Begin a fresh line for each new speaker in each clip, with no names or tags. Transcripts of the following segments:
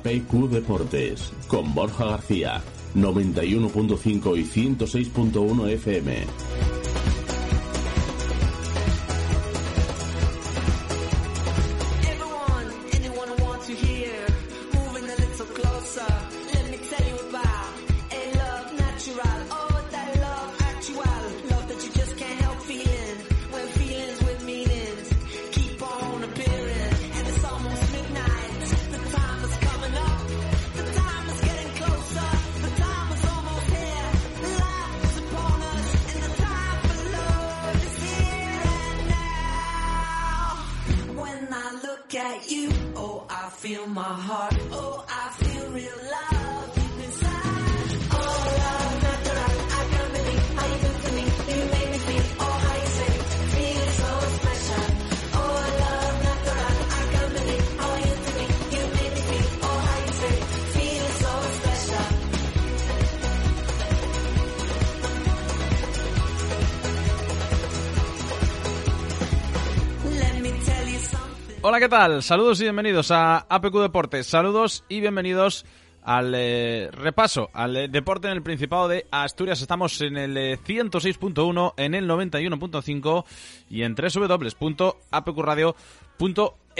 APQ Deportes con Borja García, 91.5 y 106.1 FM. feel my heart. Oh, I feel real life.
Hola, ¿qué tal? Saludos y bienvenidos a APQ Deportes. Saludos y bienvenidos al eh, repaso, al eh, deporte en el Principado de Asturias. Estamos en el 106.1, eh, en el 91.5 y en www.apqradio.com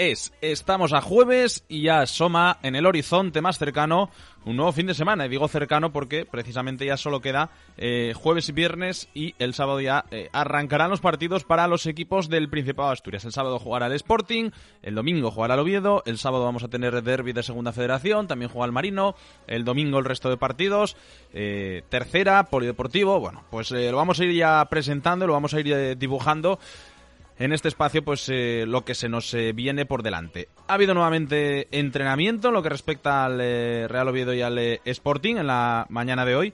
es, estamos a jueves y ya asoma en el horizonte más cercano un nuevo fin de semana. Y digo cercano porque precisamente ya solo queda eh, jueves y viernes y el sábado ya eh, arrancarán los partidos para los equipos del Principado de Asturias. El sábado jugará el Sporting, el domingo jugará el Oviedo, el sábado vamos a tener derby de Segunda Federación, también juega el Marino, el domingo el resto de partidos, eh, tercera, polideportivo, bueno, pues lo vamos a ir ya presentando, lo vamos a ir dibujando en este espacio pues eh, lo que se nos eh, viene por delante. Ha habido nuevamente entrenamiento en lo que respecta al eh, Real Oviedo y al Sporting en la mañana de hoy,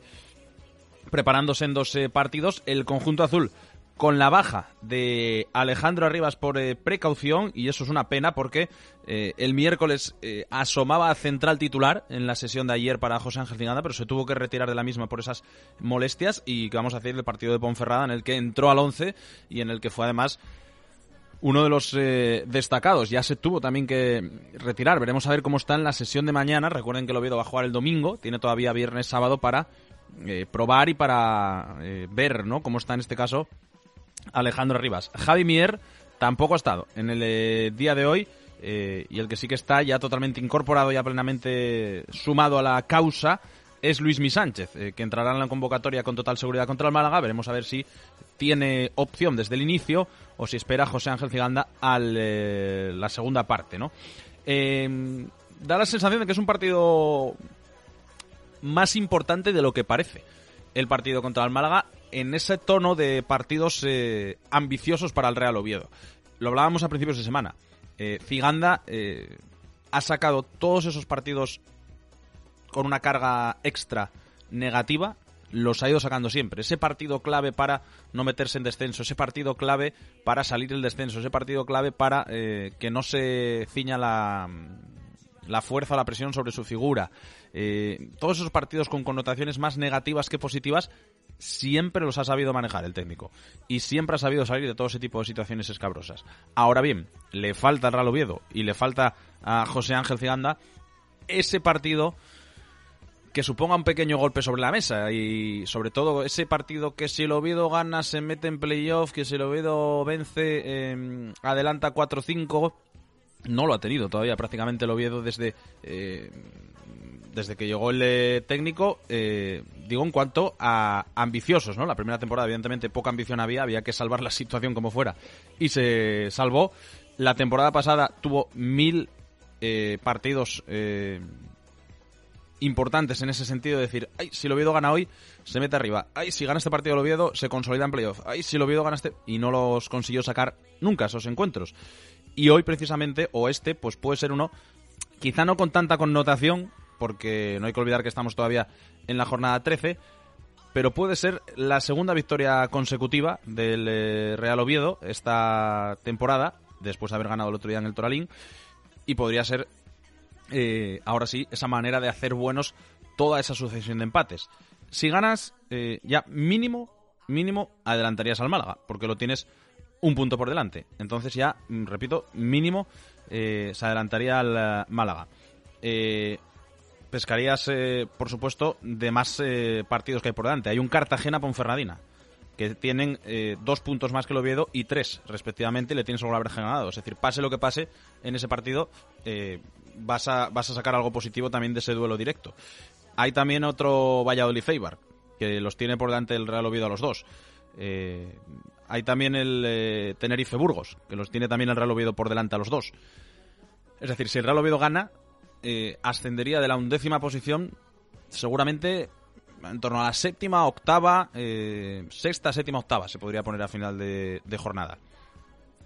preparándose en dos partidos. El conjunto azul con la baja de Alejandro Arribas por precaución y eso es una pena porque el miércoles asomaba a central titular en la sesión de ayer para José Ángel Ciganda, pero se tuvo que retirar de la misma por esas molestias y que vamos a hacer el partido de Ponferrada en el que entró al 11 y en el que fue además uno de los eh, destacados. Ya se tuvo también que retirar. Veremos a ver cómo está en la sesión de mañana. Recuerden que el Oviedo va a jugar el domingo. Tiene todavía viernes, sábado para eh, probar y para eh, ver ¿no? cómo está en este caso Alejandro Rivas. Javi Mier tampoco ha estado en el día de hoy. y el que sí que está ya totalmente incorporado, ya plenamente sumado a la causa, es Luis Mi Sánchez, que entrará en la convocatoria con total seguridad contra el Málaga. Veremos a ver si tiene opción desde el inicio o si espera José Ángel Giganda a eh, la segunda parte, ¿no? Em, da la sensación de que es un partido más importante de lo que parece el partido contra el Málaga en ese tono de partidos eh, ambiciosos para el Real Oviedo. Lo hablábamos a principios de semana. Eh, Ciganda ha sacado todos esos partidos con una carga extra negativa los ha ido sacando siempre. Ese partido clave para no meterse en descenso, ese partido clave para salir del descenso, ese partido clave para eh, que no se ciña la, la fuerza la presión sobre su figura. Eh, todos esos partidos con connotaciones más negativas que positivas siempre los ha sabido manejar el técnico y siempre ha sabido salir de todo ese tipo de situaciones escabrosas. Ahora bien, le falta al Real Oviedo y le falta a José Ángel Ciganda ese partido que suponga un pequeño golpe sobre la mesa y sobre todo ese partido que si el Oviedo gana se mete en playoff, que si el Oviedo vence eh, adelanta 4-5, no lo ha tenido todavía prácticamente el Oviedo desde, eh, desde que llegó el eh, técnico, eh, digo en cuanto a ambiciosos, ¿no? La primera temporada evidentemente poca ambición había, había que salvar la situación como fuera y se salvó. La temporada pasada tuvo mil partidos importantes en ese sentido de decir, ay, si el Oviedo gana hoy, se mete arriba. Ay, si gana este partido el Oviedo, se consolida en playoff. Ay, si el Oviedo gana este... Y no los consiguió sacar nunca esos encuentros. Y hoy precisamente, o este, pues puede ser uno, quizá no con tanta connotación, porque no hay que olvidar que estamos todavía en la jornada 13, pero puede ser la segunda victoria consecutiva del eh, Real Oviedo esta temporada, después de haber ganado el otro día en el Toralín, y podría ser eh, ahora sí, esa manera de hacer buenos toda esa sucesión de empates. Si ganas, eh, ya mínimo, mínimo adelantarías al Málaga, porque lo tienes un punto por delante. Entonces ya, mm, repito, mínimo eh, se adelantaría al Málaga. pescarías, por supuesto, de más partidos que hay por delante. Hay un Cartagena-Ponferradina que tienen dos puntos más que el Oviedo y tres, respectivamente, le tienes solo haber ganado. Es decir, pase lo que pase en ese partido, vas a, vas a sacar algo positivo también de ese duelo directo. Hay también otro Valladolid Feibar, que los tiene por delante el Real Oviedo a los dos. Eh, hay también el eh, Tenerife Burgos, que los tiene también el Real Oviedo por delante a los dos. Es decir, si el Real Oviedo gana, eh, ascendería de la undécima posición seguramente en torno a la séptima, octava, sexta, séptima, octava se podría poner a final de jornada.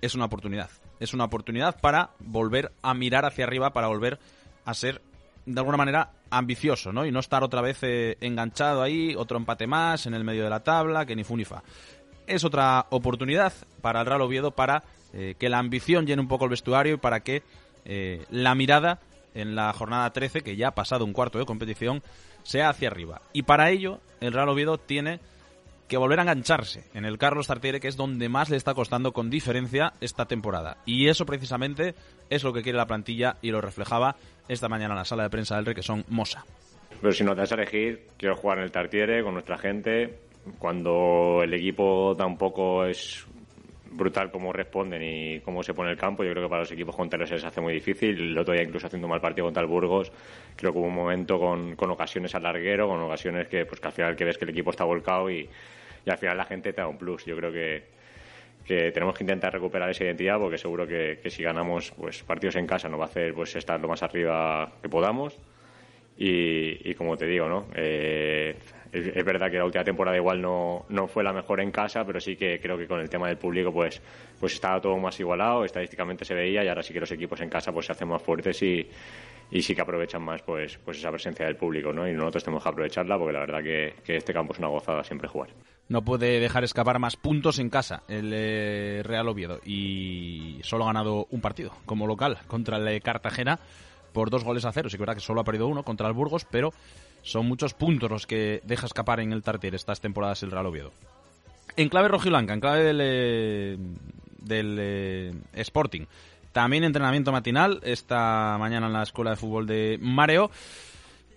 Es una oportunidad es una oportunidad para volver a mirar hacia arriba, para volver a ser de alguna manera ambicioso, ¿no? Y no estar otra vez eh, enganchado ahí, otro empate más en el medio de la tabla, que ni fu ni fa. Es otra oportunidad para el Real Oviedo para eh, que la ambición llene un poco el vestuario y para que eh, la mirada en la jornada 13, que ya ha pasado un cuarto de competición, sea hacia arriba. Y para ello, el Real Oviedo tiene que volver a engancharse en el Carlos Tartiere, que es donde más le está costando con diferencia esta temporada. Y eso precisamente es lo que quiere la plantilla y lo reflejaba esta mañana en la sala de prensa del Rey, que son Mosa.
Pero si no te vas a elegir, quiero jugar en el Tartiere con nuestra gente. Cuando el equipo tampoco es brutal cómo responden y cómo se pone el campo. Yo creo que para los equipos contrarios se les hace muy difícil. El otro día incluso haciendo un mal partido contra el Burgos, creo que hubo un momento con, con ocasiones al larguero, con ocasiones que, pues, que al final que ves que el equipo está volcado y, y al final la gente te da un plus. Yo creo que, que tenemos que intentar recuperar esa identidad porque seguro que, que, si ganamos pues partidos en casa nos va a hacer pues estar lo más arriba que podamos y, y como te digo no eh, es, verdad que la última temporada igual no, no fue la mejor en casa pero sí que creo que con el tema del público pues pues estaba todo más igualado estadísticamente se veía y ahora sí que los equipos en casa pues se hacen más fuertes y, y sí que aprovechan más pues pues esa presencia del público no y nosotros tenemos que aprovecharla porque la verdad que, que este campo es una gozada siempre jugar
no puede dejar escapar más puntos en casa el eh, Real Oviedo y solo ha ganado un partido como local contra el eh, Cartagena por dos goles a cero. Sí que verdad que solo ha perdido uno contra el Burgos, pero son muchos puntos los que deja escapar en el Tartier estas temporadas el Real Oviedo. En clave rojiblanca, en clave del, eh, del Sporting. También entrenamiento matinal esta mañana en la Escuela de Fútbol de Mareo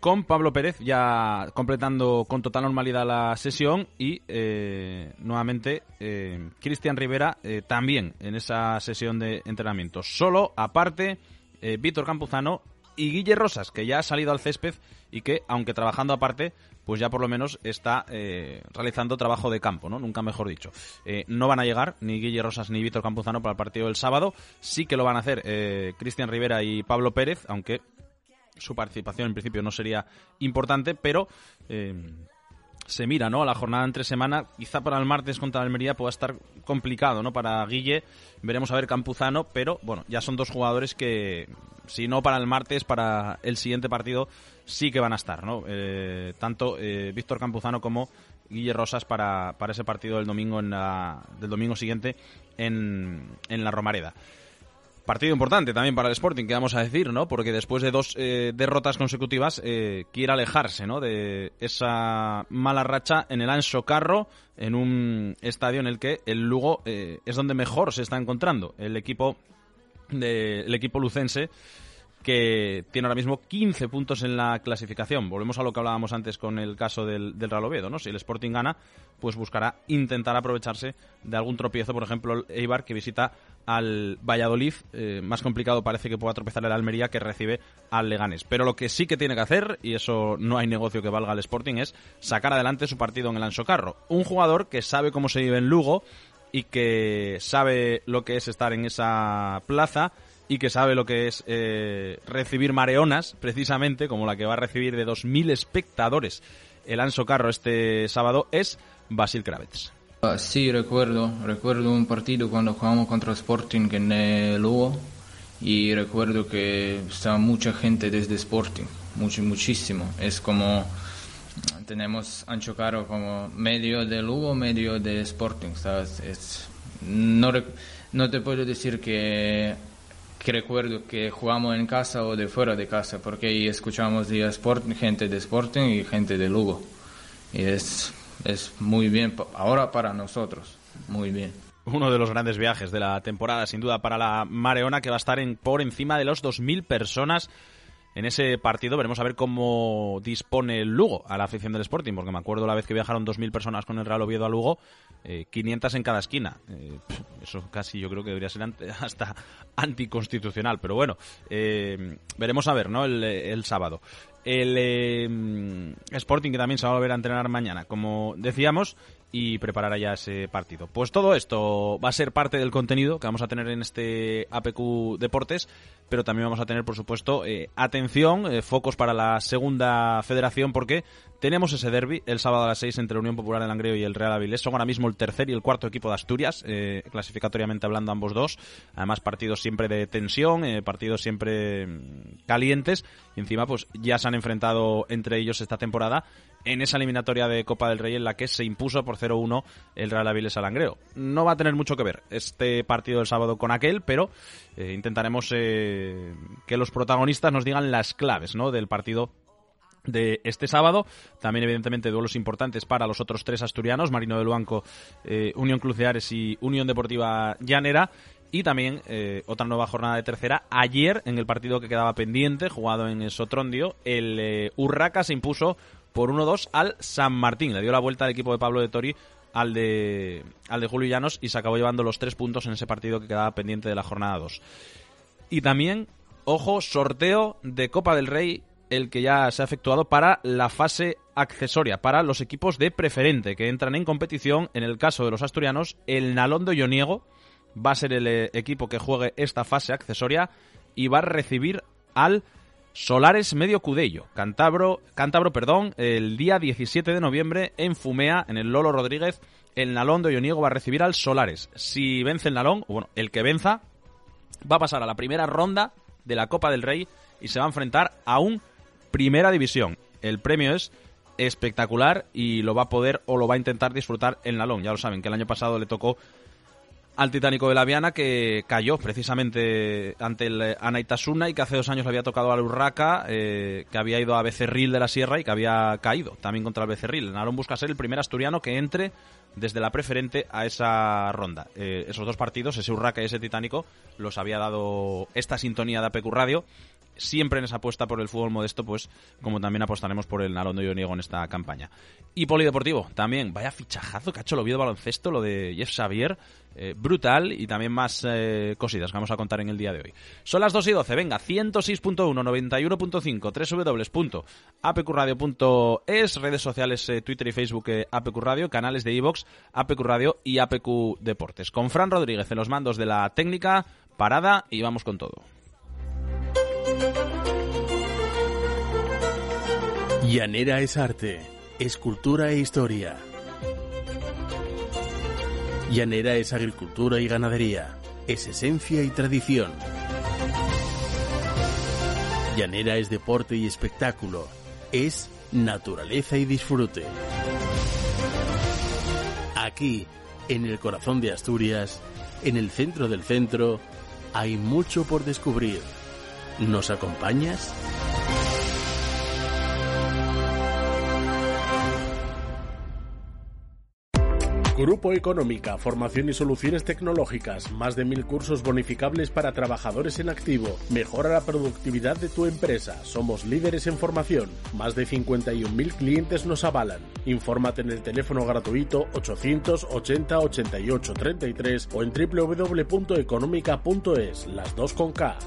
con Pablo Pérez ya completando con total normalidad la sesión y eh, nuevamente eh, Cristian Rivera eh, también en esa sesión de entrenamiento. Solo aparte Víctor Campuzano y Guille Rosas, que ya ha salido al césped y que, aunque trabajando aparte, pues ya por lo menos está realizando trabajo de campo, ¿no? Nunca mejor dicho. no van a llegar ni Guille Rosas ni Víctor Campuzano para el partido del sábado. Sí que lo van a hacer Cristian Rivera y Pablo Pérez, aunque su participación en principio no sería importante, pero eh, se mira ¿no? a la jornada entre semana. Quizá para el martes contra la Almería pueda estar complicado ¿no? para Guille. Veremos a ver Campuzano, pero bueno, ya son dos jugadores que, si no para el martes, para el siguiente partido sí que van a estar. ¿no? Eh, tanto eh, Víctor Campuzano como Guille Rosas para, para ese partido del domingo, en del domingo siguiente en, en la Romareda. Partido importante también para el Sporting, que vamos a decir, ¿no? Porque después de dos eh, derrotas consecutivas eh, quiere alejarse, ¿no? De esa mala racha en el Anso Carro, en un estadio en el que el Lugo eh, es donde mejor se está encontrando. El equipo, de, el equipo lucense que tiene ahora mismo 15 puntos en la clasificación. Volvemos a lo que hablábamos antes con el caso del, del Real Oviedo, ¿no? Si el Sporting gana, pues buscará intentar aprovecharse de algún tropiezo, por ejemplo, el Eibar que visita al Valladolid, eh, más complicado parece que pueda tropezar el Almería que recibe al Leganés. Pero lo que sí que tiene que hacer, y eso no hay negocio que valga al Sporting, es sacar adelante su partido en el Ansocarro. Un jugador que sabe cómo se vive en Lugo, y que sabe lo que es estar en esa plaza y que sabe lo que es eh, recibir mareonas, precisamente, como la que va a recibir de 2.000 espectadores el Anso Carro este sábado, es Basil Kravets.
Ah, sí, recuerdo, recuerdo un partido cuando jugamos contra Sporting en Lugo y recuerdo que estaba mucha gente desde Sporting, mucho, muchísimo. Es como tenemos Ancho Carro como medio de Lugo, medio de Sporting, Es, no, no te puedo decir que que recuerdo que jugamos en casa o de fuera de casa, porque ahí escuchamos de gente de Sporting y gente de Lugo. Y es, es muy bien, ahora para nosotros, muy bien.
Uno de los grandes viajes de la temporada, sin duda, para la Mareona, que va a estar en, por encima de los 2.000 personas en ese partido. Veremos a ver cómo dispone el Lugo a la afición del Sporting, porque me acuerdo la vez que viajaron 2.000 personas con el Real Oviedo a Lugo, 500 eh, en cada esquina. Eh, eso casi yo creo que debería ser hasta anticonstitucional, pero bueno, eh, veremos a ver, ¿no? El, sábado. El Sporting que también se va a volver a entrenar mañana, como decíamos, y preparar ya ese partido. Pues todo esto va a ser parte del contenido que vamos a tener en este APQ Deportes, pero también vamos a tener, por supuesto, eh, atención, eh, focos para la segunda federación, porque tenemos ese derby el sábado a las 6 entre Unión Popular de Langreo y el Real Avilés. Son ahora mismo el tercer y el cuarto equipo de Asturias, eh, clasificatoriamente hablando ambos dos. Además, partidos siempre de tensión, partidos siempre mm, calientes. Y encima, pues ya se han enfrentado entre ellos esta temporada en esa eliminatoria de Copa del Rey en la que se impuso por 0-1 el Real Avilés Alangreo. No va a tener mucho que ver este partido del sábado con aquel, pero eh, intentaremos eh, que los protagonistas nos digan las claves ¿no? del partido de este sábado. También, evidentemente, duelos importantes para los otros tres asturianos, Marino del Banco, eh, Unión Cruceares y Unión Deportiva Llanera. Y también otra nueva jornada de tercera. Ayer, en el partido que quedaba pendiente, jugado en Sotrondio, el Urraca se impuso por 1-2 al San Martín. Le dio la vuelta al equipo de Pablo de Tori al de, al de Julio Llanos y se acabó llevando los tres puntos en ese partido que quedaba pendiente de la jornada 2. Y también, ojo, sorteo de Copa del Rey, el que ya se ha efectuado para la fase accesoria, para los equipos de preferente que entran en competición. En el caso de los asturianos, el Nalondo Ioniego va a ser el eh, equipo que juegue esta fase accesoria y va a recibir al Solares Medio Cudello, Cantabro, Cántabro, perdón, el día 17 de noviembre en Fumea, en el Lolo Rodríguez, el Nalón de Ioniego va a recibir al Solares. Si vence el Nalón, bueno, el que venza, va a pasar a la primera ronda de la Copa del Rey y se va a enfrentar a un Primera División. El premio es espectacular y lo va a poder o lo va a intentar disfrutar el Nalón. Ya lo saben, que el año pasado le tocó al Titánico de la Viana que cayó precisamente ante el Anaitasuna y que hace dos años le había tocado al Urraca, eh, que había ido a Becerril de la Sierra y que había caído también contra el Becerril. Narón busca ser el primer asturiano que entre desde la preferente a esa ronda. Eh, esos dos partidos, ese Urraca y ese Titánico, los había dado esta sintonía de APQ Radio siempre en esa apuesta por el fútbol modesto, pues como también apostaremos por el Narondo y Oniego en esta campaña. Y Polideportivo, también, vaya fichajazo que ha hecho lo de baloncesto, lo de Jeff Xavier, eh, brutal y también más eh, cositas que vamos a contar en el día de hoy. Son las 2 y 12, venga, 106.1, 91.5, www.apqradio.es, redes sociales eh, Twitter y Facebook APQ Radio, canales de iVox, APQ Radio y APQ Deportes. Con Fran Rodríguez en los mandos de la técnica, parada y vamos con todo.
Llanera es arte, escultura e historia. Llanera es agricultura y ganadería, es esencia y tradición. Llanera es deporte y espectáculo, es naturaleza y disfrute. Aquí, en el corazón de Asturias, en el centro del centro, hay mucho por descubrir. ¿Nos acompañas? Grupo Económica, formación y soluciones tecnológicas, más de mil cursos bonificables para trabajadores en activo. Mejora la productividad de tu empresa. Somos líderes en formación. Más de 51.000 clientes nos avalan. Infórmate en el teléfono gratuito 880 88 33 o en www.económica.es, las dos con K.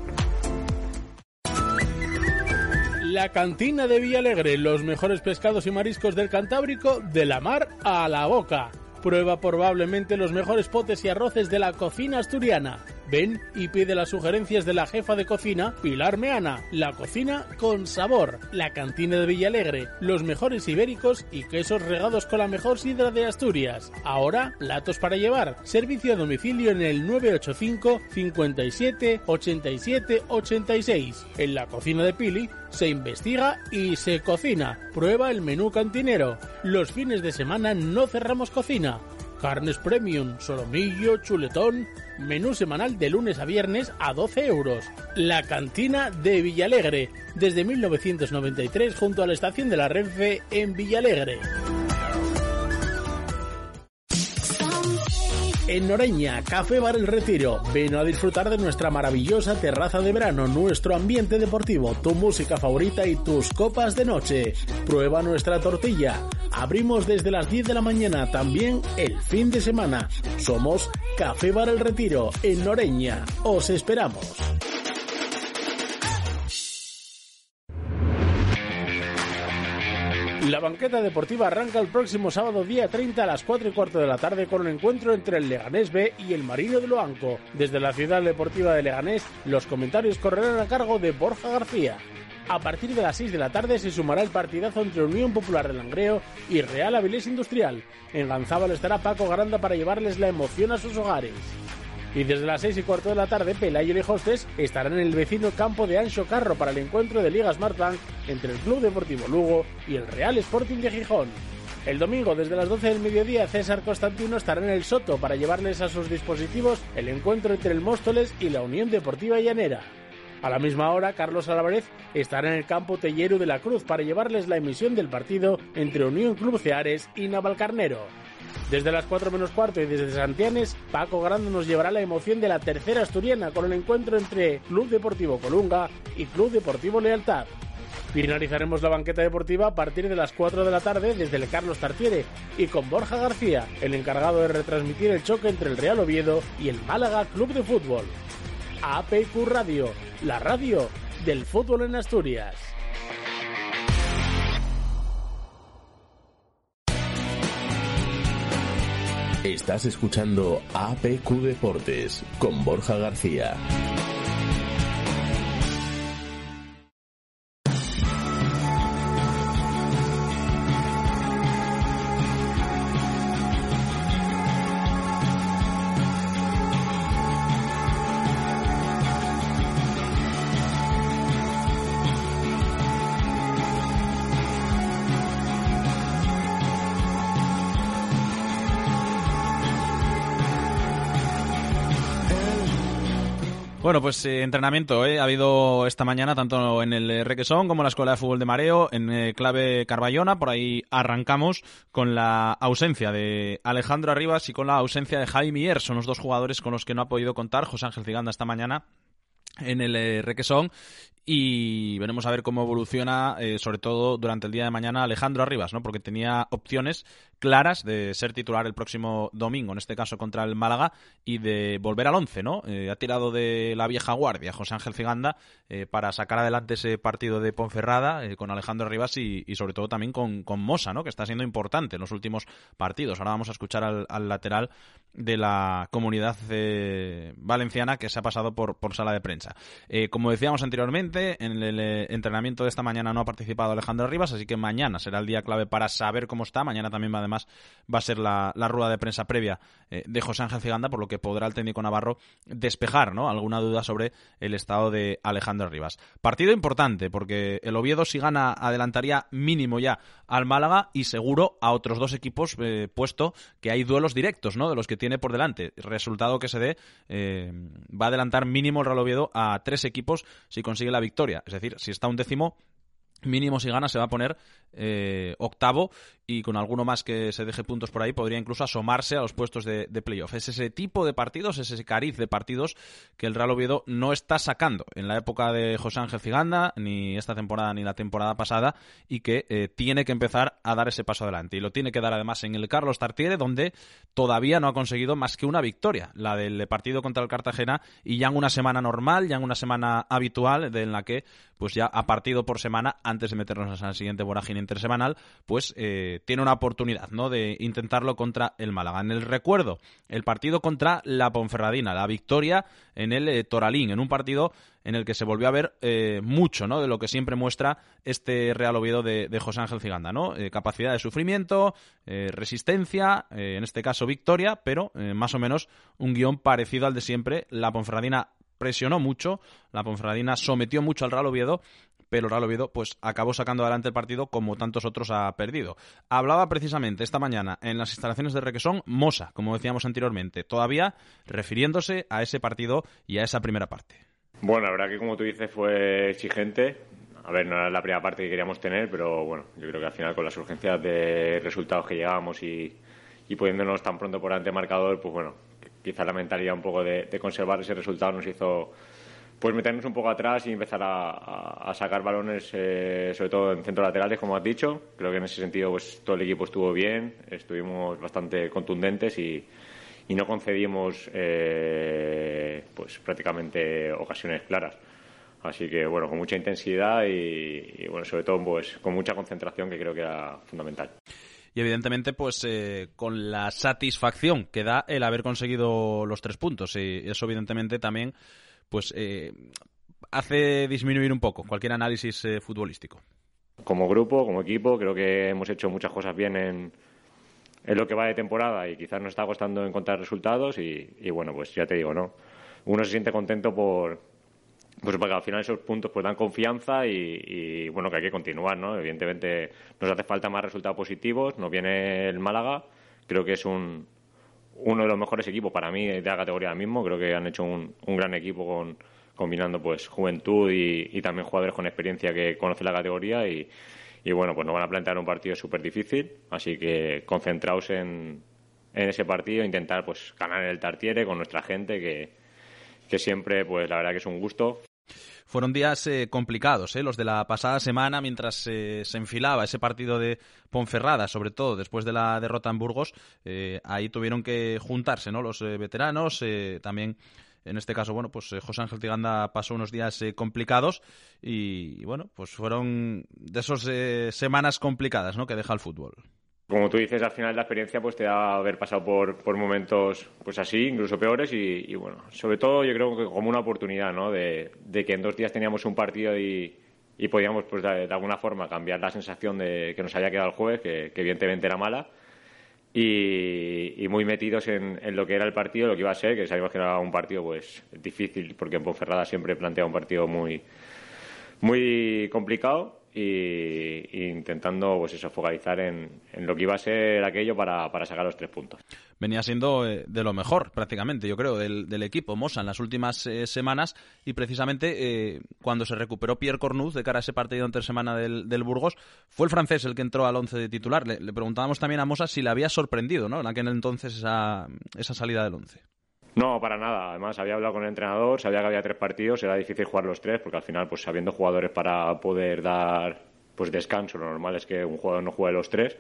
La cantina de Villalegre, los mejores pescados y mariscos del Cantábrico, de la mar a la boca Prueba probablemente los mejores potes y arroces de la cocina asturiana. Ven y pide las sugerencias de la jefa de cocina, Pilar Meana. La cocina con sabor. La cantina de Villalegre. Los mejores ibéricos y quesos regados con la mejor sidra de Asturias. Ahora, platos para llevar. Servicio a domicilio en el 985 57 87 86. En la cocina de Pili se investiga y se cocina. Prueba el menú cantinero. Los fines de semana no cerramos cocina. Carnes Premium, solomillo, chuletón. Menú semanal de lunes a viernes a 12 euros. La cantina de Villalegre, desde 1993 junto a la estación de la Renfe en Villalegre. En Noreña, Café Bar El Retiro. Ven a disfrutar de nuestra maravillosa terraza de verano, nuestro ambiente deportivo, tu música favorita y tus copas de noche. Prueba nuestra tortilla. Abrimos desde las 10 de la mañana, también el fin de semana. Somos Café Bar El Retiro, en Noreña. Os esperamos. La banqueta deportiva arranca el próximo sábado día 30 a las 4 y cuarto de la tarde con un encuentro entre el Leganés B y el Marino de Loanco. Desde la ciudad deportiva de Leganés, los comentarios correrán a cargo de Borja García. A partir de las 6 de la tarde se sumará el partidazo entre Unión Popular de Langreo y Real Avilés Industrial. En Ganzábal estará Paco Garanda para llevarles la emoción a sus hogares. Y desde las 6 y cuarto de la tarde, Pelayo y Hostes estarán en el vecino campo de Ancho Carro para el encuentro de Liga Smartbank entre el Club Deportivo Lugo y el Real Sporting de Gijón. El domingo, desde las 12 del mediodía, César Constantino estará en el Soto para llevarles a sus dispositivos el encuentro entre el Móstoles y la Unión Deportiva Llanera. A la misma hora, Carlos Álvarez estará en el campo Tellero de la Cruz para llevarles la emisión del partido entre Unión Club Ceares y Navalcarnero. Desde las 4 menos cuarto y desde Santianes, Paco Grande nos llevará la emoción de la tercera asturiana con el encuentro entre Club Deportivo Colunga y Club Deportivo Lealtad. Finalizaremos la banqueta deportiva a partir de las 4 de la tarde desde el Carlos Tartiere y con Borja García, el encargado de retransmitir el choque entre el Real Oviedo y el Málaga Club de Fútbol. APQ Radio, la radio del fútbol en Asturias.
Estás escuchando APQ Deportes con Borja García.
Bueno, pues eh, entrenamiento ¿eh? ha habido esta mañana tanto en el Requesón como en la Escuela de Fútbol de Mareo, en eh, clave Carballona. Por ahí arrancamos con la ausencia de Alejandro Arribas y con la ausencia de Javi Mier. Son los dos jugadores con los que no ha podido contar José Ángel Ciganda esta mañana en el eh, Requesón y veremos a ver cómo evoluciona, eh, sobre todo durante el día de mañana, Alejandro Arribas, ¿no? Porque tenía opciones claras de ser titular el próximo domingo, en este caso contra el Málaga, y de volver al once, ¿no? Eh, ha tirado de la vieja guardia José Ángel Ciganda eh, para sacar adelante ese partido de Ponferrada con Alejandro Arribas y, sobre todo también con, con, Mosa, ¿no? Que está siendo importante en los últimos partidos. Ahora vamos a escuchar al, al lateral de la comunidad valenciana que se ha pasado por, sala de prensa. como decíamos anteriormente, en el eh, entrenamiento de esta mañana no ha participado Alejandro Rivas, así que mañana será el día clave para saber cómo está. Mañana también además va a ser la, rueda de prensa previa eh, de José Ángel Ciganda, por lo que podrá el técnico Navarro despejar ¿no? alguna duda sobre el estado de Alejandro Rivas. Partido importante, porque el Oviedo si gana adelantaría mínimo ya al Málaga y seguro a otros dos equipos, eh, puesto que hay duelos directos ¿no? de los que tiene por delante. Resultado que se dé va a adelantar mínimo el Real Oviedo a tres equipos si consigue la victoria. Es decir, si está un décimo, mínimo si gana se va a poner eh, octavo y con alguno más que se deje puntos por ahí podría incluso asomarse a los puestos de, playoff. Es ese tipo de partidos, es ese cariz de partidos que el Real Oviedo no está sacando en la época de José Ángel Ciganda, ni esta temporada ni la temporada pasada, y que eh, tiene que empezar a dar ese paso adelante. Y lo tiene que dar además en el Carlos Tartiere, donde todavía no ha conseguido más que una victoria, la del partido contra el Cartagena, y ya en una semana normal, ya en una semana habitual, en la que pues ya a partido por semana, antes de meternos a la siguiente vorágine intersemanal, pues eh, eh, tiene una oportunidad ¿no? de intentarlo contra el Málaga. En el recuerdo, el partido contra la Ponferradina, la victoria en el eh, Toralín, en un partido en el que se volvió a ver eh, mucho ¿no? de lo que siempre muestra este Real Oviedo de, José Ángel Ciganda. ¿no? capacidad de sufrimiento, resistencia, en este caso victoria, pero más o menos un guion parecido al de siempre. La Ponferradina presionó mucho, la Ponferradina sometió mucho al Real Oviedo pero Real Oviedo pues acabó sacando adelante el partido como tantos otros ha perdido. Hablaba precisamente esta mañana en las instalaciones de Requesón Mosa, como decíamos anteriormente, todavía refiriéndose a ese partido y a esa primera parte.
Bueno, la verdad que como tú dices fue exigente. A ver, no era la primera parte que queríamos tener, pero bueno, yo creo que al final con las urgencias de resultados que llegábamos y, y poniéndonos tan pronto por ante marcador, pues bueno, quizá la mentalidad un poco de conservar ese resultado nos hizo pues meternos un poco atrás y empezar a, sacar balones, eh, sobre todo en centros laterales, como has dicho. Creo que en ese sentido pues todo el equipo estuvo bien, estuvimos bastante contundentes y, no concedimos eh, pues prácticamente ocasiones claras. Así que bueno, con mucha intensidad y, bueno, sobre todo pues con mucha concentración que creo que era fundamental
y evidentemente pues eh, con la satisfacción que da el haber conseguido los tres puntos y eso evidentemente también pues eh, hace disminuir un poco cualquier análisis eh, futbolístico.
Como grupo, como equipo, creo que hemos hecho muchas cosas bien en, en lo que va de temporada y quizás nos está costando encontrar resultados y, bueno, pues ya te digo, ¿no? Uno se siente contento por, pues porque al final esos puntos pues dan confianza y, bueno que hay que continuar no evidentemente nos hace falta más resultados positivos nos viene el Málaga creo que es un, uno de los mejores equipos para mí de la categoría mismo. Creo que han hecho un, gran equipo con, combinando pues juventud y, también jugadores con experiencia que conocen la categoría y, bueno, pues nos van a plantear un partido súper difícil, así que concentraos en, en ese partido, intentar pues ganar el Tartiere con nuestra gente que, que siempre pues la verdad que es un gusto
fueron días eh, complicados, eh, los de la pasada semana, mientras eh, se enfilaba ese partido de Ponferrada, sobre todo después de la derrota en Burgos. ahí tuvieron que juntarse ¿no? los veteranos, también en este caso, bueno, pues José Ángel Tiganda pasó unos días complicados y, bueno, pues fueron de esas semanas complicadas, ¿no? Que deja el fútbol
como tú dices, al final la experiencia pues te da haber pasado por, por momentos pues así, incluso peores y, bueno, sobre todo yo creo que como una oportunidad, ¿no? De, que en dos días teníamos un partido y, y podíamos pues de, alguna forma cambiar la sensación de que nos había quedado el jueves, que, evidentemente era mala. Y, muy metidos en, en, lo que era el partido, lo que iba a ser, que sabíamos que era un partido pues difícil, porque en Ponferrada siempre plantea un partido muy, muy complicado y, intentando pues eso focalizar en, lo que iba a ser aquello para, sacar los tres puntos.
Venía siendo eh, de lo mejor prácticamente, yo creo, del, equipo Mosa en las últimas eh, semanas y precisamente eh, cuando se recuperó Pierre Cornuz de cara a ese partido entre semana del, del Burgos, fue el francés el que entró al once de titular. Le, preguntábamos también a Mosa si le había sorprendido ¿no? en aquel entonces esa, esa salida del once.
No, para nada. Además, había hablado con el entrenador, sabía que había tres partidos, era difícil jugar los tres, porque al final, pues habiendo jugadores para poder dar pues descanso, lo normal es que un jugador no juegue los tres.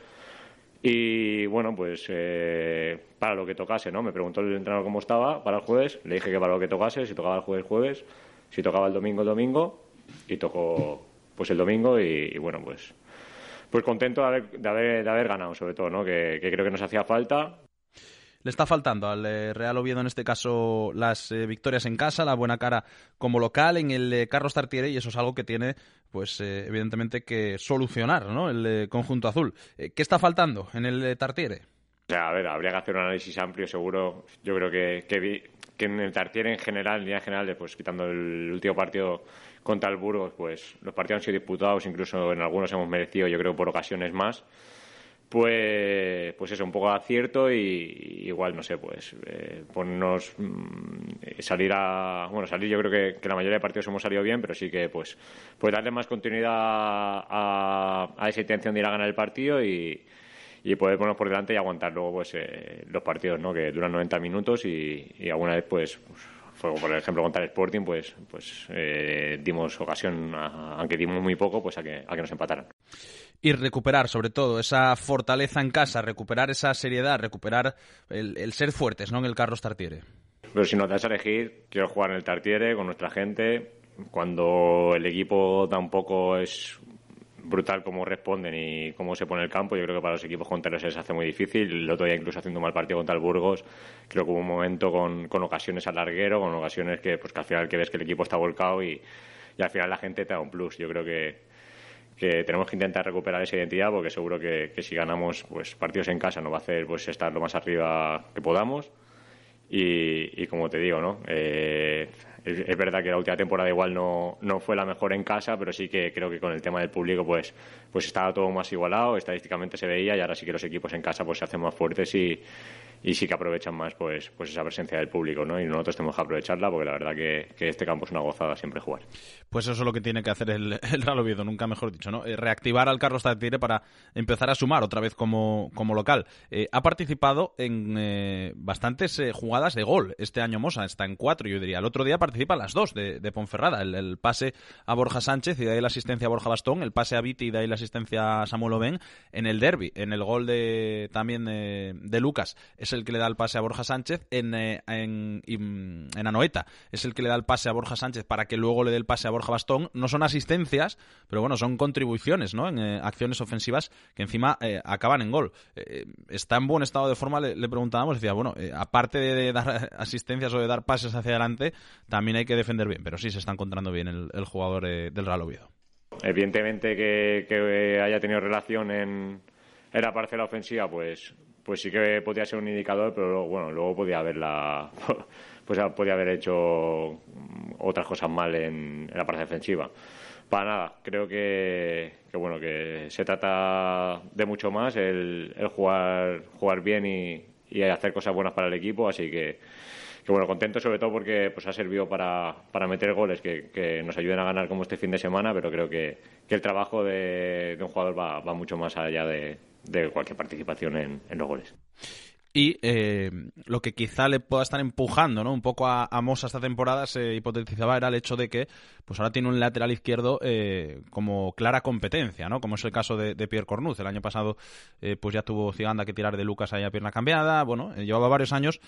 Y bueno, pues eh, para lo que tocase, ¿no? Me preguntó el entrenador cómo estaba para el jueves, le dije que para lo que tocase, si tocaba el jueves, jueves, si tocaba el domingo, el domingo, y tocó pues el domingo y, bueno, pues pues contento de haber, de haber, de haber ganado, sobre todo, ¿no? Que, que creo que nos hacía falta
le está faltando al eh, Real Oviedo en este caso las eh, victorias en casa, la buena cara como local en el eh, Carlos Tartiere y eso es algo que tiene pues evidentemente que solucionar ¿no? el conjunto azul. ¿Qué está faltando en el Tartiere?
a ver, habría que hacer un análisis amplio, seguro. Yo creo que, que, en el Tartiere en general, en línea general, pues quitando el último partido contra el Burgos, pues los partidos han sido disputados, incluso en algunos hemos merecido, yo creo, por ocasiones más pues pues eso un poco acierto y, igual no sé pues eh, ponernos mm, salir a bueno salir yo creo que, la mayoría de partidos hemos salido bien pero sí que pues pues darle más continuidad a, esa intención de ir a ganar el partido y, y poder ponernos por delante y aguantar luego pues eh, los partidos no que duran 90 minutos y, y alguna vez pues, fue por ejemplo contra el Sporting pues pues eh, dimos ocasión aunque dimos muy poco pues a que a que nos empataran
y recuperar sobre todo esa fortaleza en casa, recuperar esa seriedad, recuperar el, ser fuertes ¿no? en el Carlos Tartiere.
Pero si nos das a elegir, quiero jugar en el Tartiere con nuestra gente. Cuando el equipo tampoco es brutal cómo responden y cómo se pone el campo. Yo creo que para los equipos contrarios se les hace muy difícil. El otro día, incluso haciendo un mal partido contra el Burgos, creo que hubo un momento con, con ocasiones al larguero, con ocasiones que, pues, que al final que ves que el equipo está volcado y, y al final la gente te da un plus. Yo creo que, que tenemos que intentar recuperar esa identidad porque seguro que, si ganamos pues partidos en casa nos va a hacer pues estar lo más arriba que podamos. Y, y como te digo no eh, es, verdad que la última temporada igual no, no fue la mejor en casa, pero sí que creo que con el tema del público pues, pues estaba todo más igualado, estadísticamente se veía y ahora sí que los equipos en casa pues se hacen más fuertes y, y sí que aprovechan más pues, pues esa presencia del público, ¿no? Y nosotros tenemos que aprovecharla porque la verdad que, que este campo es una gozada siempre jugar.
Pues eso es lo que tiene que hacer el, el Real Oviedo, nunca mejor dicho, ¿no? Eh, reactivar al Carlos Tartiere para empezar a sumar otra vez como, como local. Eh, ha participado en eh, bastantes jugadas de gol este año Mosa, está en cuatro, yo diría. El otro día participa las dos de, Ponferrada, el, pase a Borja Sánchez y de ahí la asistencia a Borja Bastón, el pase a Viti y de ahí la asistencia a Samuel Oben en el derby, en el gol de también de, Lucas, el que le da el pase a Borja Sánchez en, eh, en, Anoeta. Es el que le da el pase a Borja Sánchez para que luego le dé el pase a Borja Bastón. No son asistencias, pero bueno, son contribuciones ¿no? en eh, acciones ofensivas que encima eh, acaban en gol. Está en buen estado de forma, le, preguntábamos, decía, bueno, aparte de, dar asistencias o de dar pases hacia adelante, también hay que defender bien, pero sí se está encontrando bien el, jugador del Real Oviedo.
Evidentemente que, que haya tenido relación en, en la parcela ofensiva, pues pues sí que podía ser un indicador, pero luego, bueno, luego podía haberla, pues podía haber hecho otras cosas mal en, en la parte defensiva. Para nada, creo que, que, bueno que se trata de mucho más el, el jugar jugar bien y, y, hacer cosas buenas para el equipo, así que, que bueno, contento sobre todo porque pues ha servido para, para meter goles que, que, nos ayuden a ganar como este fin de semana, pero creo que, que el trabajo de, un jugador va, va mucho más allá de, de cualquier participación en, en los goles.
Y eh, lo que quizá le pueda estar empujando ¿no? un poco a, a Mosa esta temporada se hipotetizaba era el hecho de que pues ahora tiene un lateral izquierdo eh, como clara competencia, ¿no? como es el caso de, Pierre Cornuz. El año pasado eh, pues ya tuvo Ciganda que tirar de Lucas ahí a pierna cambiada. Bueno, llevaba varios años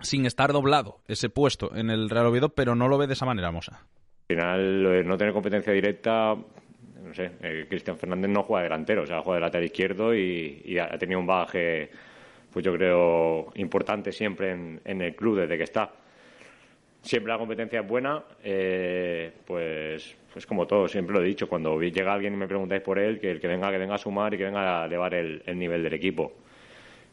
sin estar doblado ese puesto en el Real Oviedo, pero no lo ve de esa manera Mosa.
Al final, no tener competencia directa no sé, eh, Cristian Fernández no juega delantero, o sea, juega de lateral izquierdo y, ha tenido un bagaje, pues yo creo, importante siempre en, el club desde que está. Siempre la competencia es buena, eh, pues, pues como todo, siempre lo he dicho, cuando llega alguien y me preguntáis por él, que el que venga, que venga a sumar y que venga a elevar el, el nivel del equipo.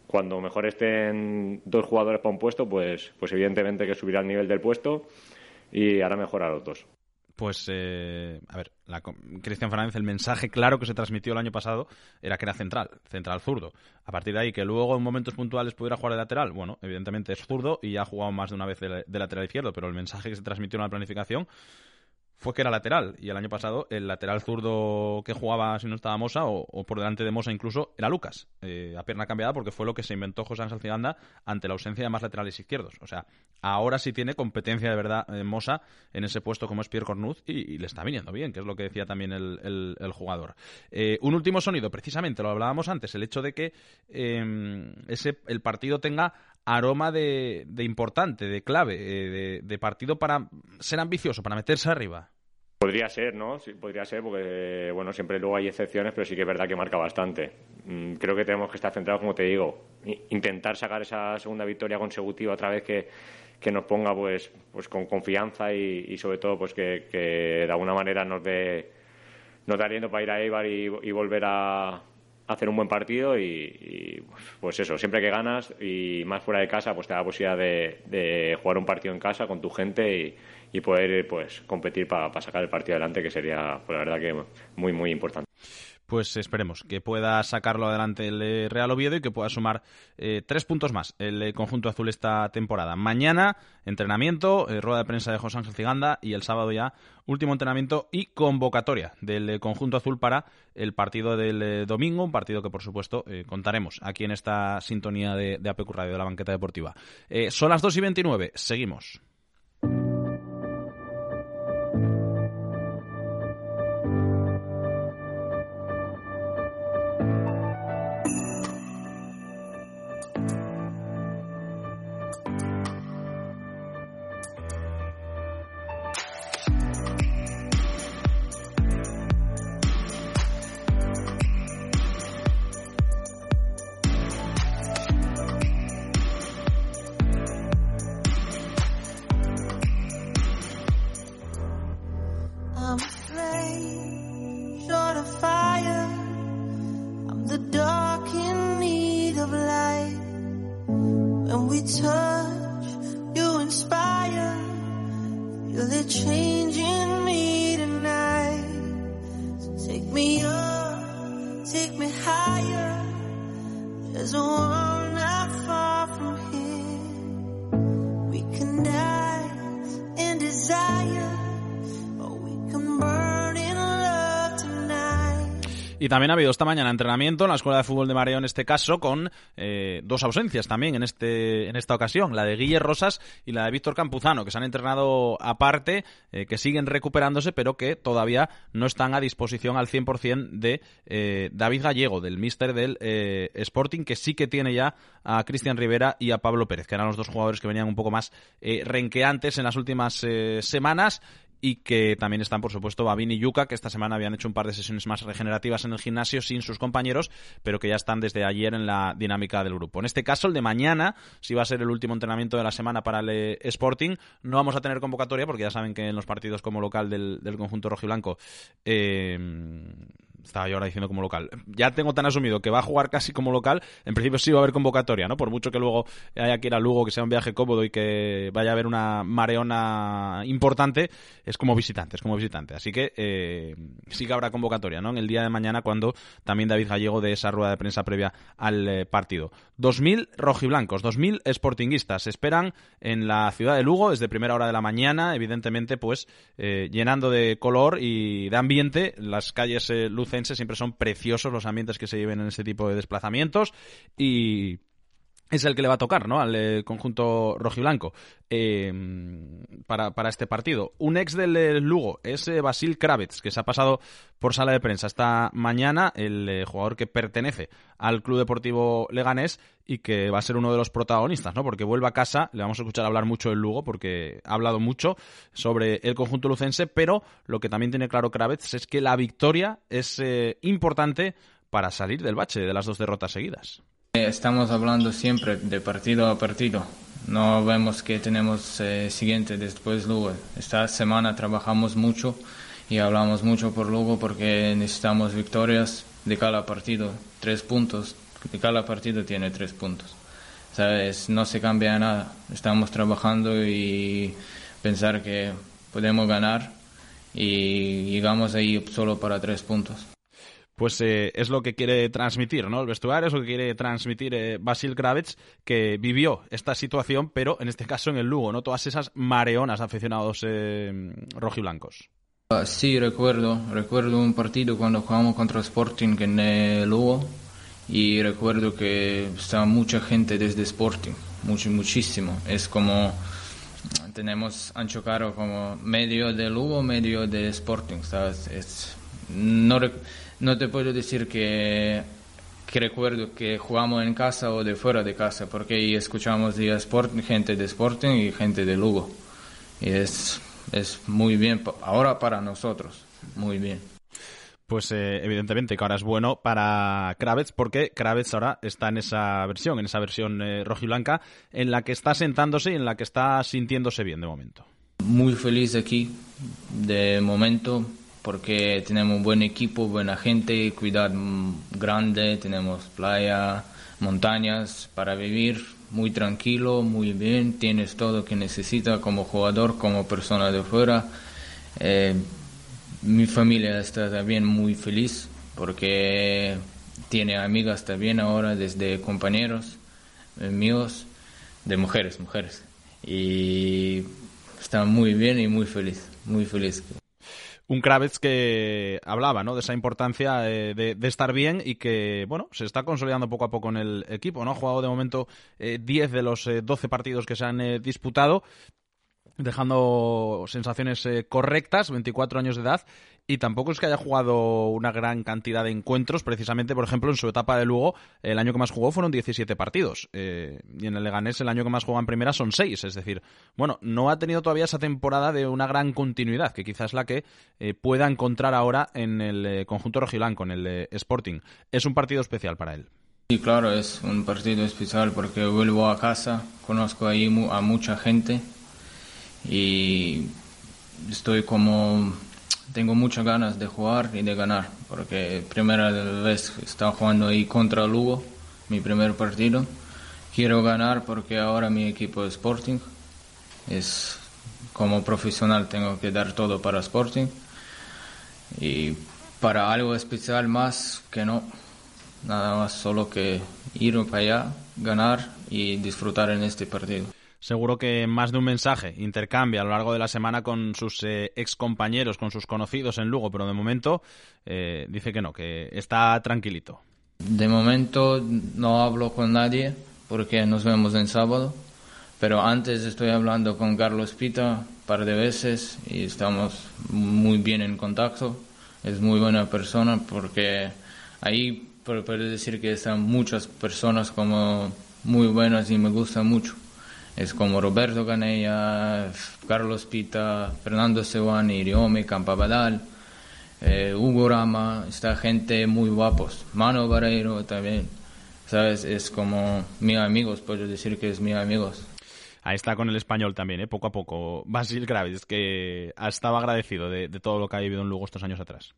Cuando mejor estén dos jugadores para un puesto, pues, pues evidentemente que subirá el nivel del puesto y hará mejor a los dos
pues, eh, a ver, Cristian Fernández, el mensaje claro que se transmitió el año pasado era que era central, central zurdo. A partir de ahí, que luego en momentos puntuales pudiera jugar de lateral, bueno, evidentemente es zurdo y ya ha jugado más de una vez de lateral izquierdo, pero el mensaje que se transmitió en la planificación fue que era lateral. Y el año pasado el lateral zurdo que jugaba si no estaba Mosa, o, por delante de Mosa incluso, era Lucas. Eh, a pierna cambiada porque fue lo que se inventó José Ángel Ciganda ante la ausencia de más laterales izquierdos. O sea, ahora sí tiene competencia de verdad eh, Mosa en ese puesto como es Pierre Cornuz y, le está viniendo bien, que es lo que decía también el, el, el jugador. Eh, un último sonido, precisamente, lo hablábamos antes, el hecho de que eh, ese, el partido tenga aroma de, importante, de clave, eh, de, partido para ser ambicioso, para meterse arriba.
Podría ser, ¿no? Podría ser, porque, bueno, siempre luego hay excepciones, pero sí que es verdad que marca bastante. Mm, creo que tenemos que estar centrados, como te digo, intentar sacar esa segunda victoria consecutiva otra vez que, que nos ponga, pues, pues con confianza y, y sobre todo, pues que, que, de alguna manera nos dé, nos dé aliento para ir a Eibar y volver a hacer un buen partido y, y, pues eso, siempre que ganas y más fuera de casa, pues te da la posibilidad de, de jugar un partido en casa con tu gente y, poder pues competir para pa sacar el partido adelante, que sería, pues, la verdad que muy, muy importante
pues esperemos que pueda sacarlo adelante el eh, Real Oviedo y que pueda sumar eh, tres puntos más el eh, conjunto azul esta temporada. Mañana, entrenamiento, eh, rueda de prensa de José Ángel Ciganda y el sábado ya último entrenamiento y convocatoria del eh, conjunto azul para el partido del domingo, un partido que por supuesto contaremos aquí en esta sintonía de, de APQ Radio de la banqueta deportiva. son las 2 y 29, seguimos. Y también ha habido esta mañana entrenamiento en la Escuela de Fútbol de Mareo, en este caso, con eh, dos ausencias también en, este, en esta ocasión, la de Guille Rosas y la de Víctor Campuzano, que se han entrenado aparte, eh, que siguen recuperándose, pero que todavía no están a disposición al 100% de eh, David Gallego, del míster del eh, Sporting, que sí que tiene ya a Cristian Rivera y a Pablo Pérez, que eran los dos jugadores que venían un poco más renqueantes en las últimas semanas y que también están, por supuesto, Babín y Yuka, que esta semana habían hecho un par de sesiones más regenerativas en el gimnasio sin sus compañeros, pero que ya están desde ayer en la dinámica del grupo. En este caso, el de mañana, si va a ser el último entrenamiento de la semana para el eh, Sporting, no vamos a tener convocatoria, porque ya saben que en los partidos como local del, del conjunto rojiblanco eh, estaba yo ahora diciendo como local. Ya tengo tan asumido que va a jugar casi como local. En principio sí va a haber convocatoria, ¿no? Por mucho que luego haya que ir a Lugo, que sea un viaje cómodo y que vaya a haber una mareona importante, es como visitante, es como visitante. Así que eh, sí que habrá convocatoria, ¿no? En el día de mañana cuando también David Gallego de esa rueda de prensa previa al eh, partido. 2.000 rojiblancos, 2.000 sportinguistas se esperan en la ciudad de Lugo desde primera hora de la mañana, evidentemente pues eh, llenando de color y de ambiente las calles eh, siempre son preciosos los ambientes que se lleven en este tipo de desplazamientos y es el que le va a tocar, ¿no? Al eh, conjunto rojiblanco eh, para, para este partido. Un ex del Lugo es Basil Kravets, que se ha pasado por sala de prensa esta mañana, el eh, jugador que pertenece al Club Deportivo Leganés y que va a ser uno de los protagonistas, ¿no? Porque vuelve a casa, le vamos a escuchar hablar mucho del Lugo porque ha hablado mucho sobre el conjunto lucense, pero lo que también tiene claro Kravets es que la victoria es eh, importante para salir del bache de las dos derrotas seguidas.
Estamos hablando siempre de partido a partido. No vemos que tenemos eh, siguiente después Lugo. Esta semana trabajamos mucho y hablamos mucho por Lugo porque necesitamos victorias de cada partido. Tres puntos. De cada partido tiene tres puntos. ¿Sabes? No se cambia nada. Estamos trabajando y pensar que podemos ganar y llegamos ahí solo para tres puntos
pues eh, es lo que quiere transmitir, ¿no? El vestuario es lo que quiere transmitir eh, Basil Kravets, que vivió esta situación, pero en este caso en el Lugo, ¿no? Todas esas mareonas aficionados eh, rojiblancos.
Uh, sí, recuerdo, recuerdo un partido cuando jugamos contra Sporting en el Lugo y recuerdo que estaba mucha gente desde Sporting, mucho, muchísimo. Es como tenemos Ancho Caro como medio de Lugo, medio de Sporting, ¿sabes? Es, no, no te puedo decir que, que recuerdo que jugamos en casa o de fuera de casa, porque ahí escuchamos de Sport, gente de Sporting y gente de Lugo. Y es, es muy bien, ahora para nosotros, muy bien.
Pues eh, evidentemente que ahora es bueno para Kravets porque Kravets ahora está en esa versión, en esa versión eh, rojiblanca, en la que está sentándose y en la que está sintiéndose bien de momento.
Muy feliz aquí, de momento, porque tenemos buen equipo, buena gente, cuidad grande, tenemos playa, montañas para vivir, muy tranquilo, muy bien, tienes todo lo que necesitas como jugador, como persona de fuera. Eh, mi familia está también muy feliz porque tiene amigas también ahora, desde compañeros eh, míos, de mujeres, mujeres. Y está muy bien y muy feliz, muy feliz
un Kravets que hablaba ¿no? de esa importancia eh, de, de, estar bien y que bueno se está consolidando poco a poco en el equipo. ¿no? Ha jugado de momento eh, 10 de los eh, 12 partidos que se han eh, disputado, dejando sensaciones eh, correctas, 24 años de edad, y tampoco es que haya jugado una gran cantidad de encuentros, precisamente, por ejemplo, en su etapa de Lugo, el año que más jugó fueron 17 partidos, eh, y en el Leganés el año que más jugó en primera son 6, es decir, bueno, no ha tenido todavía esa temporada de una gran continuidad, que quizás es la que eh, pueda encontrar ahora en el eh, conjunto rojiblanco, en el eh, Sporting. Es un partido especial para él.
Sí, claro, es un partido especial porque vuelvo a casa, conozco ahí a mucha gente y estoy como tengo muchas ganas de jugar y de ganar, porque primera vez estaba jugando ahí contra Lugo, mi primer partido. Quiero ganar porque ahora mi equipo es Sporting, es como profesional tengo que dar todo para Sporting y para algo especial más que no, nada más solo que ir para allá, ganar y disfrutar en este partido.
Seguro que más de un mensaje intercambia a lo largo de la semana con sus eh, ex compañeros, con sus conocidos en Lugo, pero de momento eh, dice que no, que está tranquilito.
De momento no hablo con nadie porque nos vemos en sábado, pero antes estoy hablando con Carlos Pita un par de veces y estamos muy bien en contacto. Es muy buena persona porque ahí puedo decir que están muchas personas como muy buenas y me gusta mucho. Es como Roberto Canella, Carlos Pita, Fernando Sewani, Riome, Campabadal, eh, Hugo Rama, esta gente muy guapos. Mano Barreiro también. ¿Sabes? Es como mis amigos, puedo decir que es mis amigos.
Ahí está con el español también, ¿eh? poco a poco. Basil Graves, que estaba agradecido de, de, todo lo que ha vivido en Lugo estos años atrás.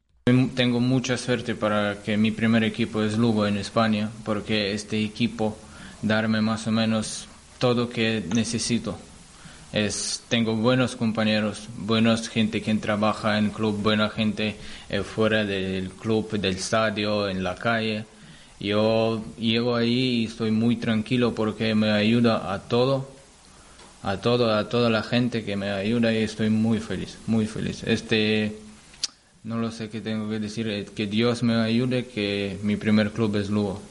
Tengo mucha suerte para que mi primer equipo es Lugo en España, porque este equipo darme más o menos todo que necesito. Es, tengo buenos compañeros, buenos gente que trabaja en club, buena gente eh, fuera del club, del estadio, en la calle. Yo llego ahí y estoy muy tranquilo porque me ayuda a todo, a todo, a toda la gente que me ayuda y estoy muy feliz, muy feliz. Este, no lo sé qué tengo que decir, eh, que Dios me ayude, que mi primer club es Lugo.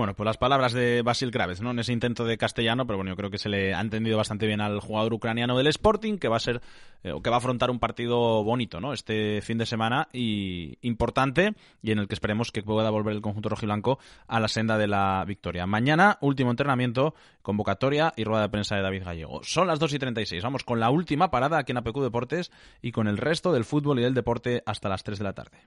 Bueno, pues las palabras de Basil Graves, ¿no? En ese intento de castellano, pero bueno, yo creo que se le ha entendido bastante bien al jugador ucraniano del Sporting, que va a ser, eh, que va a afrontar un partido bonito, ¿no? Este fin de semana y importante, y en el que esperemos que pueda volver el conjunto rojiblanco a la senda de la victoria. Mañana, último entrenamiento, convocatoria y rueda de prensa de David Gallego. Son las 2 y 36. Vamos con la última parada aquí en APQ Deportes y con el resto del fútbol y del deporte hasta las 3 de la tarde.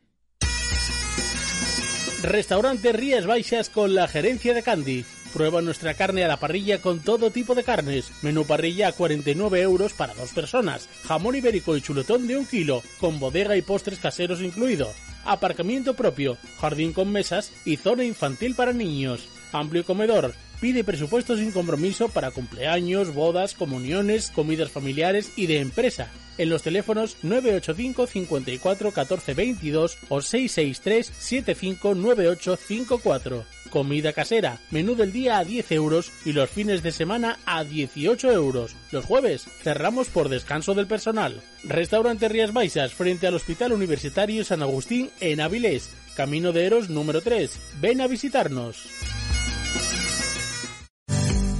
Restaurante Rías Baixas con la gerencia de Candy. Prueba nuestra carne a la parrilla con todo tipo de carnes. Menú parrilla a 49 euros para dos personas. Jamón ibérico y chuletón de un kilo, con bodega y postres caseros incluido. Aparcamiento propio, jardín con mesas y zona infantil para niños. Amplio comedor. Pide presupuesto sin compromiso para cumpleaños, bodas, comuniones, comidas familiares y de empresa. En los teléfonos 985 54 14 22 o 663 75 98 54. Comida casera, menú del día a 10 euros y los fines de semana a 18 euros. Los jueves cerramos por descanso del personal. Restaurante Rías Baixas frente al Hospital Universitario San Agustín en Avilés. Camino de Eros número 3. Ven a visitarnos.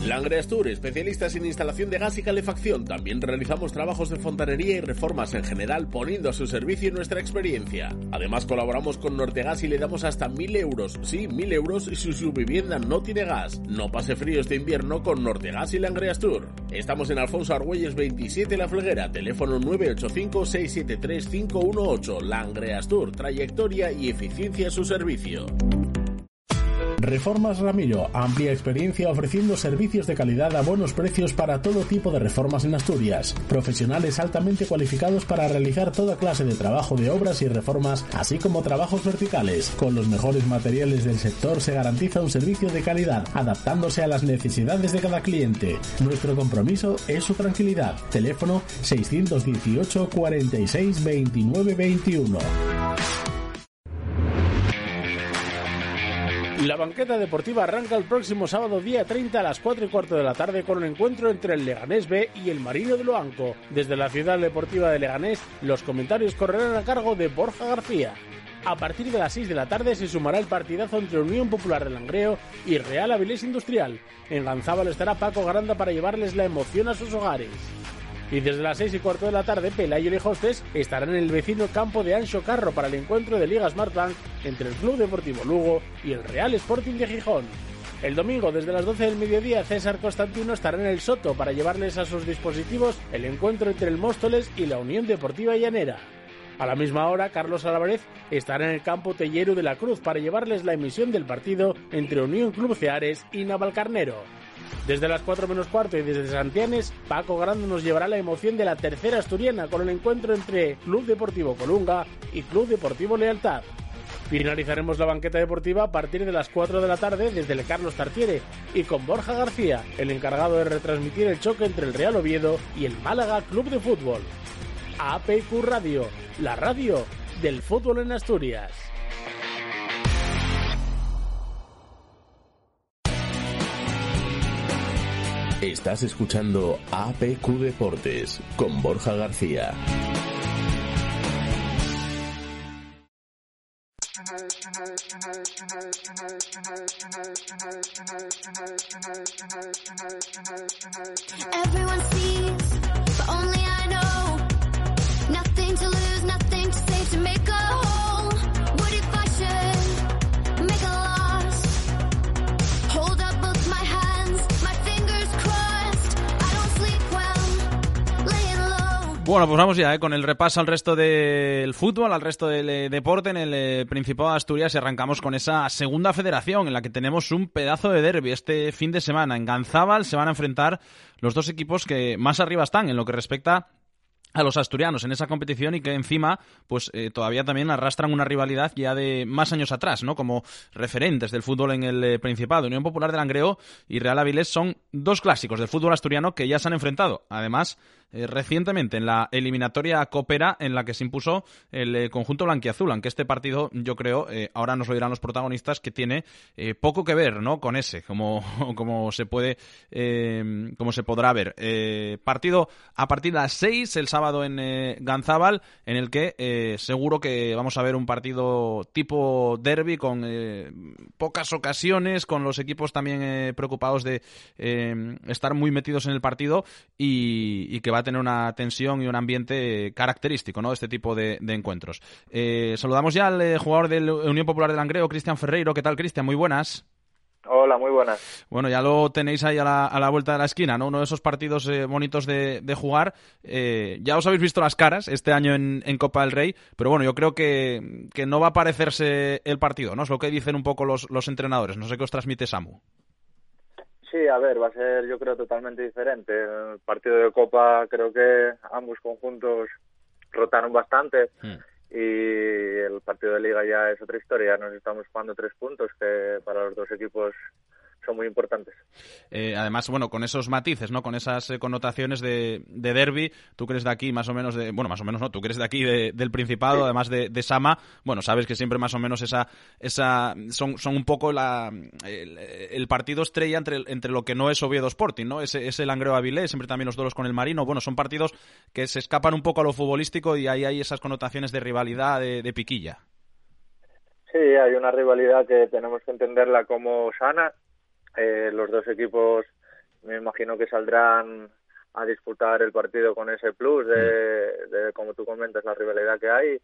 Langreas Tour, especialistas en instalación de gas y calefacción. También realizamos trabajos de fontanería y reformas en general, poniendo a su servicio nuestra experiencia. Además, colaboramos con Nortegas y le damos hasta mil euros. Sí, mil euros si su vivienda no tiene gas. No pase frío este invierno con Nortegas y Langreas Tour. Estamos en Alfonso Argüelles 27 La Fleguera, teléfono 985-673-518. Langreas Tour, trayectoria y eficiencia a su servicio. Reformas Ramiro, amplia experiencia ofreciendo servicios de calidad a buenos precios para todo tipo de reformas en Asturias. Profesionales altamente cualificados para realizar toda clase de trabajo de obras y reformas, así como trabajos verticales. Con los mejores materiales del sector se garantiza un servicio de calidad, adaptándose a las necesidades de cada cliente. Nuestro compromiso es su tranquilidad. Teléfono 618 46 29 21. La banqueta deportiva arranca el próximo sábado día 30 a las 4 y cuarto de la tarde con un encuentro entre el Leganés B y el Marino de Loanco. Desde la ciudad deportiva de Leganés, los comentarios correrán a cargo de Borja García. A partir de las 6 de la tarde se sumará el partidazo entre Unión Popular de Langreo y Real Avilés Industrial. En Ganzábal estará Paco Garanda para llevarles la emoción a sus hogares. Y desde las 6 y cuarto de la tarde, Pelayo y Hostes estarán en el vecino campo de Ancho Carro para el encuentro de Liga Smartbank entre el Club Deportivo Lugo y el Real Sporting de Gijón. El domingo, desde las 12 del mediodía, César Constantino estará en el Soto para llevarles a sus dispositivos el encuentro entre el Móstoles y la Unión Deportiva Llanera. A la misma hora, Carlos Álvarez estará en el campo Tellero de la Cruz para llevarles la emisión del partido entre Unión Club Ceares y Navalcarnero. Desde las 4 menos cuarto y desde Santianes, Paco Grande nos llevará la emoción de la tercera asturiana con el encuentro entre Club Deportivo Colunga y Club Deportivo Lealtad. Finalizaremos la banqueta deportiva a partir de las 4 de la tarde desde el Carlos Tartiere y con Borja García, el encargado de retransmitir el choque entre el Real Oviedo y el Málaga Club de Fútbol. APQ Radio, la radio del fútbol en Asturias.
Estás escuchando APQ Deportes con Borja García.
Everyone sees, but only I know.
Bueno, pues vamos ya ¿eh? con el repaso al resto del fútbol, al resto del eh, deporte en el eh, Principado de Asturias y arrancamos con esa segunda federación en la que tenemos un pedazo de derby este fin de semana. En Ganzábal se van a enfrentar los dos equipos que más arriba están en lo que respecta a los asturianos en esa competición y que encima pues eh, todavía también arrastran una rivalidad ya de más años atrás, ¿no? Como referentes del fútbol en el eh, Principado. Unión Popular de Langreo y Real Avilés son dos clásicos del fútbol asturiano que ya se han enfrentado. Además, eh, recientemente en la eliminatoria Copera en la que se impuso el eh, conjunto blanquiazul, aunque este partido yo creo, eh, ahora nos lo dirán los protagonistas, que tiene poco que ver ¿no? con ese, como, como se puede, eh, como se podrá ver. Partido a partir de las 6 el sábado en Ganzábal, en el que seguro que vamos a ver un partido tipo derby con pocas ocasiones, con los equipos también preocupados de eh, estar muy metidos en el partido y, y que va a tener una tensión y un ambiente característico, ¿no? Este tipo de, de encuentros. Eh, saludamos ya al eh, jugador de la Unión Popular de Langreo, Cristian Ferreiro. ¿Qué tal, Cristian? Muy buenas.
Hola, muy buenas.
Bueno, ya lo tenéis ahí a la, a la vuelta de la esquina, ¿no? Uno de esos partidos eh, bonitos de, de jugar. Eh, ya os habéis visto las caras este año en, en Copa del Rey, pero bueno, yo creo que, que no va a parecerse el partido, ¿no? Es lo que dicen un poco los, los entrenadores. No sé qué os transmite Samu.
Sí, a ver, va a ser yo creo totalmente diferente. El partido de Copa creo que ambos conjuntos rotaron bastante y el partido de Liga ya es otra historia. Nos estamos jugando tres puntos que para los dos equipos son muy importantes.
Eh, además, bueno, con esos matices, ¿no? Con esas eh, connotaciones de, de derby, tú eres de aquí, más o menos de, bueno, más o menos no, tú eres de aquí de- del Principado,
Sí.
además de, de Sama, bueno, sabes que siempre más o menos esa, esa, son, son un poco la, el, el partido estrella entre, entre lo que no es Oviedo Sporting, ¿no? Ese, ese Langreo Avilés, siempre también los duelos con el Marino, bueno, son partidos que se escapan un poco a lo futbolístico y ahí hay esas connotaciones de rivalidad, de, de piquilla.
Sí, hay una rivalidad que tenemos que entenderla como sana. Eh, los dos equipos me imagino que saldrán a disputar el partido con ese plus de, de, como tú comentas, la rivalidad que hay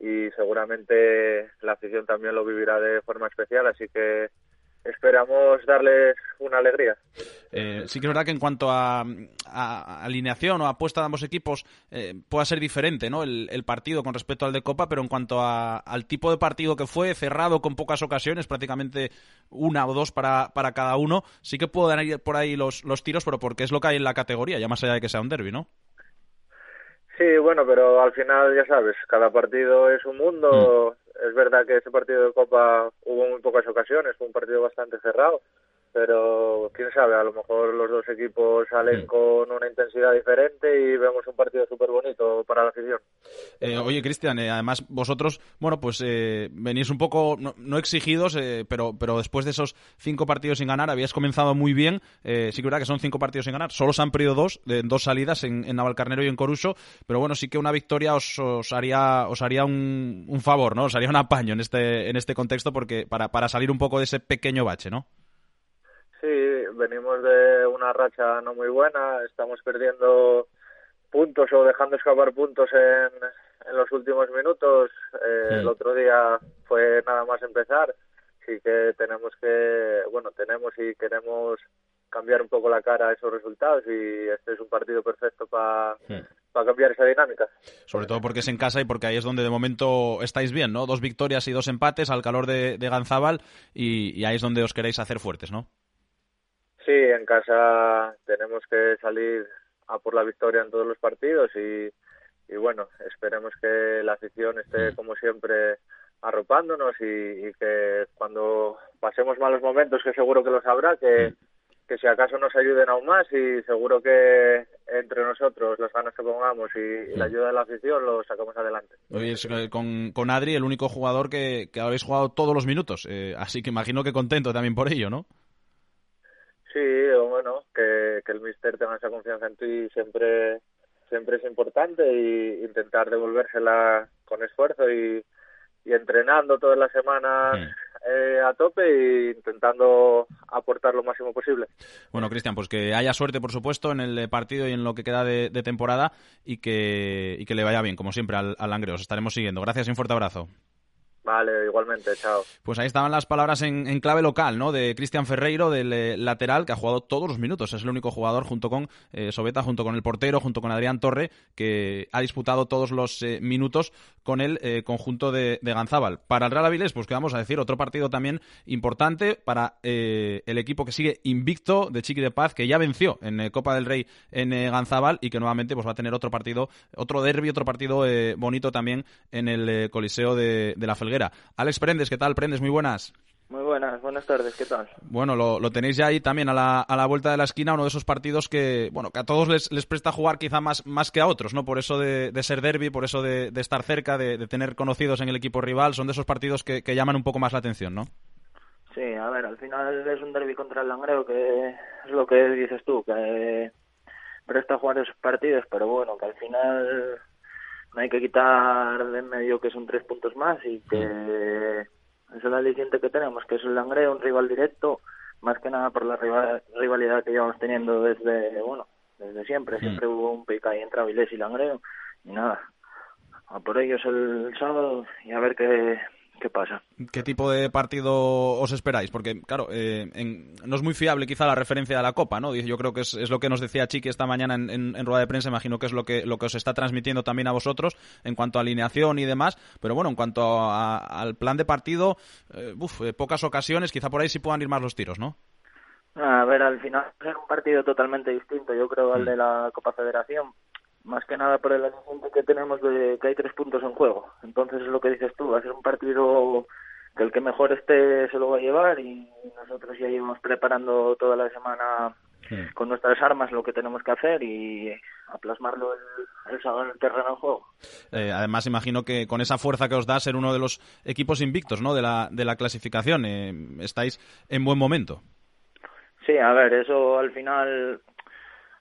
y seguramente la afición también lo vivirá de forma especial, así que esperamos darles una alegría.
Eh, sí que es verdad que en cuanto a, a- alineación o apuesta de ambos equipos eh, pueda ser diferente ¿no? el, el partido con respecto al de Copa, pero en cuanto a- al tipo de partido que fue, cerrado con pocas ocasiones, prácticamente una o dos para, para cada uno, sí que pueden ir por ahí los, los tiros, pero porque es lo que hay en la categoría, ya más allá de que sea un derby, ¿no?
Sí, bueno, pero al final ya sabes, cada partido es un mundo. Es verdad que ese partido de Copa hubo muy pocas ocasiones, fue un partido bastante cerrado, pero quién sabe, a lo mejor los dos equipos salen con una intensidad diferente y vemos un partido súper bonito para la afición.
Eh, oye, Cristian, eh, además vosotros, bueno, pues eh, venís un poco, no, no exigidos, eh, pero, pero después de esos cinco partidos sin ganar, habíais comenzado muy bien. Eh, sí que es verdad que son cinco partidos sin ganar. Solo se han perdido dos, de, dos salidas en, en Navalcarnero y en Coruso, pero bueno, sí que una victoria os, os haría, os haría un, un favor, ¿no? Os haría un apaño en este, en este contexto porque para, para salir un poco de ese pequeño bache, ¿no?
Sí, venimos de una racha no muy buena, estamos perdiendo puntos o dejando escapar puntos en, en los últimos minutos. Eh,
Sí.
El otro día fue nada más empezar, sí que tenemos que, bueno, tenemos y queremos cambiar un poco la cara a esos resultados y este es un partido perfecto para cambiar esa dinámica.
Sobre todo porque es en casa y porque ahí es donde de momento estáis bien, ¿no? Dos victorias y dos empates al calor de, de Ganzábal y, y ahí es donde os queréis hacer fuertes, ¿no?
Sí, en casa tenemos que salir a por la victoria en todos los partidos y, y bueno, esperemos que la afición esté como siempre arropándonos y, y que cuando pasemos malos momentos, que seguro que lo sabrá, que, que si acaso nos ayuden aún más y seguro que entre nosotros, las ganas que pongamos y, y la ayuda de la afición, lo sacamos adelante.
Hoy es con, con Adri el único jugador que, que habéis jugado todos los minutos, eh, así que imagino que contento también por ello, ¿no?
Sí, bueno, que, que el míster tenga esa confianza en ti siempre siempre es importante y intentar devolvérsela con esfuerzo y, y entrenando todas las semanas eh, a tope e intentando aportar lo máximo posible.
Bueno, Cristian, pues que haya suerte, por supuesto, en el partido y en lo que queda de, de temporada y que, y que le vaya bien, como siempre, al, al Langre. Os estaremos siguiendo. Gracias y un fuerte abrazo.
Vale, igualmente, chao.
Pues ahí estaban las palabras en, clave local, ¿no? De Cristian Ferreiro, del eh, lateral, que ha jugado todos los minutos. Es el único jugador, junto con eh, Sobeta, junto con el portero, junto con Adrián Torre, que ha disputado todos los eh, minutos con el eh, conjunto de, de Ganzábal. Para el Real Avilés, pues que vamos a decir, otro partido también importante para eh, el equipo que sigue invicto de Chiqui de Paz, que ya venció en Copa del Rey en Ganzábal y que nuevamente pues va a tener otro partido, otro derby, otro partido bonito también en el Coliseo de, de la Felguera. Alex Prendes, ¿qué tal? Prendes, muy buenas.
Muy buenas, buenas tardes, ¿qué tal?
Bueno, lo, lo tenéis ya ahí también a la, a la vuelta de la esquina, uno de esos partidos que, bueno, que a todos les, les presta jugar quizá más, más que a otros, ¿no? Por eso de, de ser derby, por eso de, de estar cerca, de, de, tener conocidos en el equipo rival, son de esos partidos que, que, llaman un poco más la atención, ¿no?
Sí, a ver, al final es un derby contra el Langreo, que es lo que dices tú, que presta jugar esos partidos, pero bueno, que al final hay que quitar de en medio que son tres puntos más y que es el aliciente que tenemos, que es el Langreo, un rival directo, más que nada por la rivalidad que llevamos teniendo desde, bueno, desde siempre, siempre hubo un pica ahí entre Avilés y Langreo, y nada, a por ellos el sábado y a ver qué, qué pasa.
¿Qué tipo de partido os esperáis? Porque, claro, eh, en, no es muy fiable quizá la referencia de la Copa, ¿no? Yo creo que es, es lo que nos decía Chiqui esta mañana en, en, en, rueda de prensa, imagino que es lo que, lo que os está transmitiendo también a vosotros en cuanto a alineación y demás, pero bueno, en cuanto a, al plan de partido, eh, uf, eh, pocas ocasiones, quizá por ahí sí puedan ir más los tiros, ¿no?
A ver, al final es un partido totalmente distinto, yo creo, al de la Copa Federación, más que nada por el asunto que tenemos de que hay tres puntos en juego. Entonces es lo que dices tú, va a ser un partido que el que mejor esté se lo va a llevar y nosotros ya llevamos preparando toda la semana sí. con nuestras armas lo que tenemos que hacer y a plasmarlo el, el sábado en el terreno de juego.
Eh, además, imagino que con esa fuerza que os da ser uno de los equipos invictos ¿no? de, la, de la clasificación, eh, estáis en buen momento.
Sí, a ver, eso al final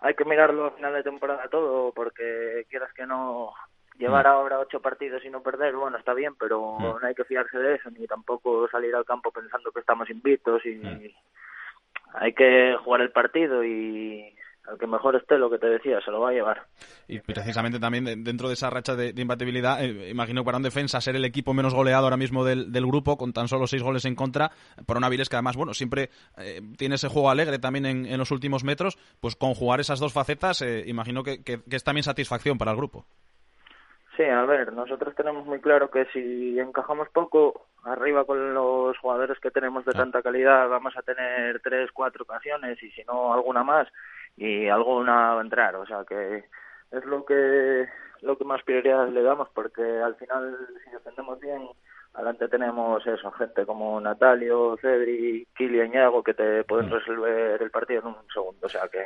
hay que mirarlo a final de temporada todo, porque quieras que no llevar ahora ocho partidos y no perder, bueno, está bien, pero no hay que fiarse de eso, ni tampoco salir al campo pensando que estamos invictos y hay que jugar el partido y al que mejor esté, lo que te decía, se lo va a llevar.
Y precisamente también dentro de esa racha de, de imbatibilidad, eh, imagino para un defensa ser el equipo menos goleado ahora mismo del, del grupo, con tan solo seis goles en contra, para un Avilés que además, bueno, siempre eh, tiene ese juego alegre también en, en, los últimos metros, pues con jugar esas dos facetas, eh, imagino que, que, que es también satisfacción para el grupo.
Sí, a ver, nosotros tenemos muy claro que si encajamos poco arriba con los jugadores que tenemos de tanta calidad, vamos a tener tres, cuatro ocasiones y si no alguna más y alguna va a entrar, o sea que es lo que lo que más prioridad le damos porque al final si defendemos bien adelante tenemos eso, gente como Natalio, Cedri, Kilian Yago que te pueden resolver el partido en un segundo, o sea que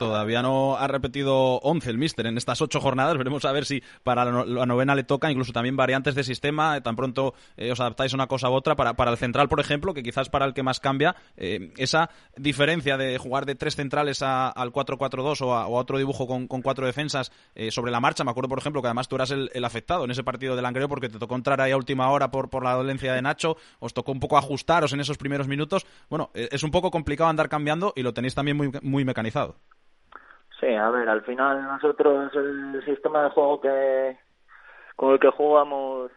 Todavía no ha repetido 11 el míster en estas ocho jornadas. Veremos a ver si para la, no la novena le toca, incluso también variantes de sistema. Eh, tan pronto eh, os adaptáis a una cosa u otra. Para, para el central, por ejemplo, que quizás para el que más cambia, eh, esa diferencia de jugar de tres centrales al 4-4-2 o, a, otro dibujo con, con cuatro defensas sobre la marcha. Me acuerdo, por ejemplo, que además tú eras el, afectado en ese partido del Langreo porque te tocó entrar ahí a última hora por, por la dolencia de Nacho. Os tocó un poco ajustaros en esos primeros minutos. Bueno, es un poco complicado andar cambiando y lo tenéis también muy, muy mecanizado.
Sí, a ver, al final nosotros el sistema de juego que con el que jugamos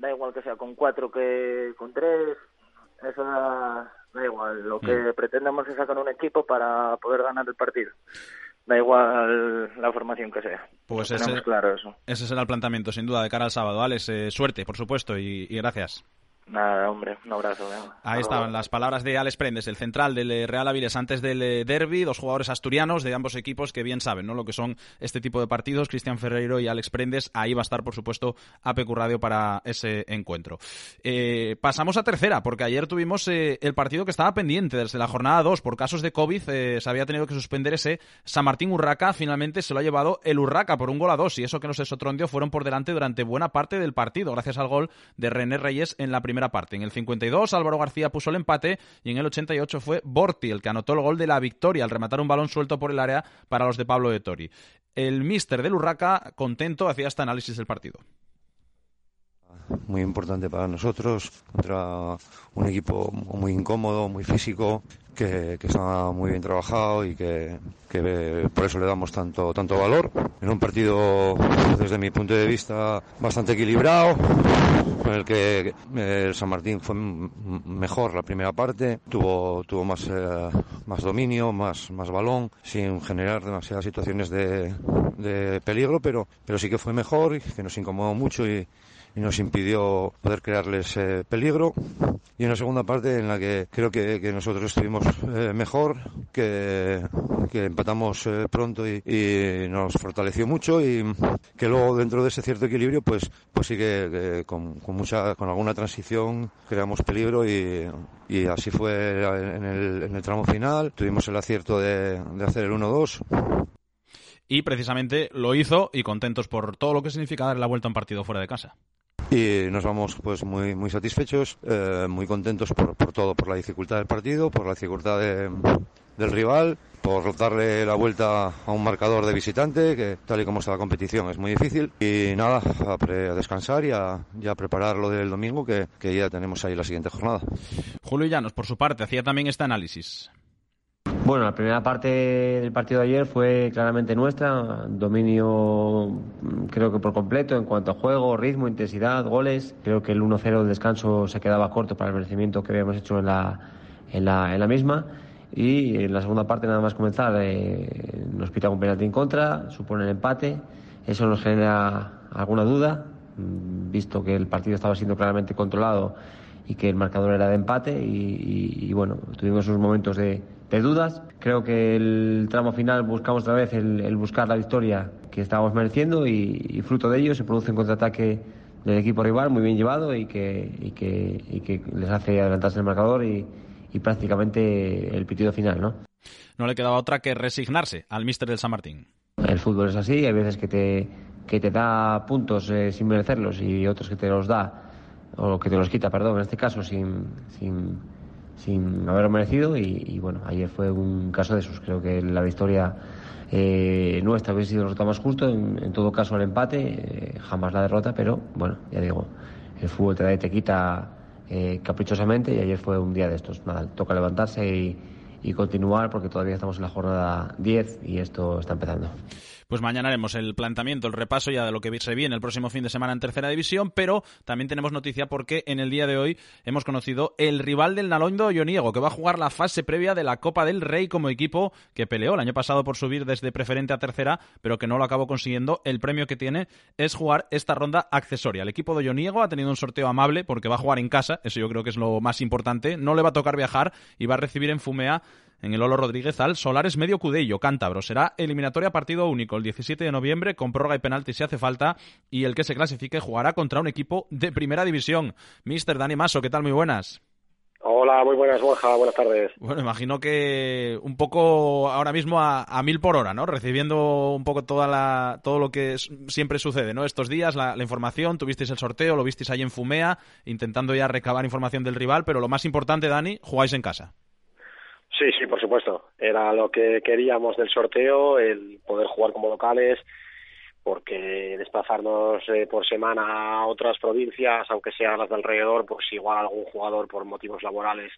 da igual que sea con cuatro que con tres, eso da, da igual. Lo que mm. pretendemos es sacar un equipo para poder ganar el partido. Da igual la formación que sea.
Pues ese,
claro eso.
ese será el planteamiento, sin duda, de cara al sábado. Alex, eh, suerte, por supuesto, y, y gracias.
Nada, hombre, un abrazo.
Ahí estaban las palabras de Alex Prendes, el central del eh, Real Avilés antes del eh, derby, dos jugadores asturianos de ambos equipos que bien saben ¿no? lo que son este tipo de partidos, Cristian Ferreiro y Alex Prendes. Ahí va a estar, por supuesto, APQ Radio para ese encuentro. Eh, pasamos a tercera, porque ayer tuvimos eh, el partido que estaba pendiente desde la jornada 2 por casos de COVID. eh, se había tenido que suspender ese San Martín Urraca. Finalmente se lo ha llevado el Urraca por un gol a dos y eso que no se fueron por delante durante buena parte del partido, gracias al gol de René Reyes en la primera parte. En el 52 Álvaro García puso el empate y en el 88 fue Borti el que anotó el gol de la victoria al rematar un balón suelto por el área para los de Pablo de Tori. El míster del Urraca, contento, hacía este análisis del partido.
muy importante para nosotros contra un equipo muy incómodo, muy físico, que, que está muy bien trabajado y que, que por eso le damos tanto, tanto valor. En un partido, desde mi punto de vista, bastante equilibrado, con el que eh, el San Martín fue mejor la primera parte, tuvo, tuvo más, eh, más dominio, más, más balón, sin generar demasiadas situaciones de, de peligro, pero, pero sí que fue mejor, y que nos incomodó mucho y, y nos impidió poder crearles eh, peligro. Y una segunda parte en la que creo que, que nosotros estuvimos eh, mejor, que, que empatamos eh, pronto y, y nos fortaleció mucho y que luego dentro de ese cierto equilibrio pues, pues sí que, con, con mucha, con alguna transición creamos peligro y, y así fue en el, en el tramo final. Tuvimos el acierto de, de hacer el 1-2.
Y precisamente lo hizo y contentos por todo lo que significa dar la vuelta a un partido fuera de casa.
Y nos vamos pues muy muy satisfechos eh, muy contentos por, por todo por la dificultad del partido por la dificultad de- del rival por darle la vuelta a un marcador de visitante que tal y como está la competición es muy difícil y nada a, pre- a descansar y a, preparar lo del domingo que, que ya tenemos ahí la siguiente jornada
Julio Llanos, por su parte, hacía también este análisis.
Bueno, la primera parte del partido de ayer fue claramente nuestra, dominio mm, creo que por completo en cuanto a juego, ritmo, intensidad, goles. Creo que el 1-0 del descanso se quedaba corto para el merecimiento que habíamos hecho en la, en la, en la misma. Y en la segunda parte, nada más comenzar, eh, nos pita un penalti en contra, supone el empate. Eso nos genera alguna duda, mm, visto que el partido estaba siendo claramente controlado y que el marcador era de empate y, y- y, bueno, tuvimos esos momentos de, de dudas. Creo que el tramo final buscamos otra vez el, el buscar la victoria que estábamos mereciendo y, y fruto de ello se produce un contraataque del equipo rival muy bien llevado y que, y que, y que les hace adelantarse el marcador y, y prácticamente el pitido final, ¿no?
No le quedaba otra que resignarse al míster del San Martín.
El fútbol es así, hay veces que te, que te da puntos eh, sin merecerlos y otros que te los da, o que te los quita, perdón, en este caso sin, sin, sin haberlo merecido y, y, bueno, ayer fue un caso de esos. Creo que la victoria eh, nuestra hubiese sido el resultado más justo, en, en todo caso el empate, eh, jamás la derrota, pero bueno, ya digo, el fútbol te da y te quita eh, caprichosamente y ayer fue un día de estos. Nada, toca levantarse y, y continuar porque todavía estamos en la jornada 10 y esto está empezando.
Pues mañana haremos el planteamiento, el repaso ya de lo que se viene el próximo fin de semana en tercera división, pero también tenemos noticia porque en el día de hoy hemos conocido el rival del Nalondo Ioniego, que va a jugar la fase previa de la Copa del Rey como equipo que peleó el año pasado por subir desde preferente a tercera, pero que no lo acabó consiguiendo. El premio que tiene es jugar esta ronda accesoria. El equipo de Ioniego ha tenido un sorteo amable porque va a jugar en casa, eso yo creo que es lo más importante. No le va a tocar viajar y va a recibir en Fumea en el Olo Rodríguez al Solares Medio Cudello, Cántabro. Será eliminatoria partido único el 17 de noviembre con prórroga y penalti si hace falta y el que se clasifique jugará contra un equipo de primera división. Mister Dani Maso, ¿qué tal? Muy buenas.
Hola, muy buenas, Borja. Buenas tardes.
Bueno, imagino que un poco ahora mismo a, a mil por hora, ¿no? Recibiendo un poco toda la, todo lo que es- siempre sucede, ¿no? Estos días, la, la información, tuvisteis el sorteo, lo visteis ahí en Fumea, intentando ya recabar información del rival, pero lo más importante, Dani, jugáis en casa.
Sí, sí, por supuesto. Era lo que queríamos del sorteo, el poder jugar como locales, porque desplazarnos eh, por semana a otras provincias, aunque sean las de alrededor, pues igual algún jugador por motivos laborales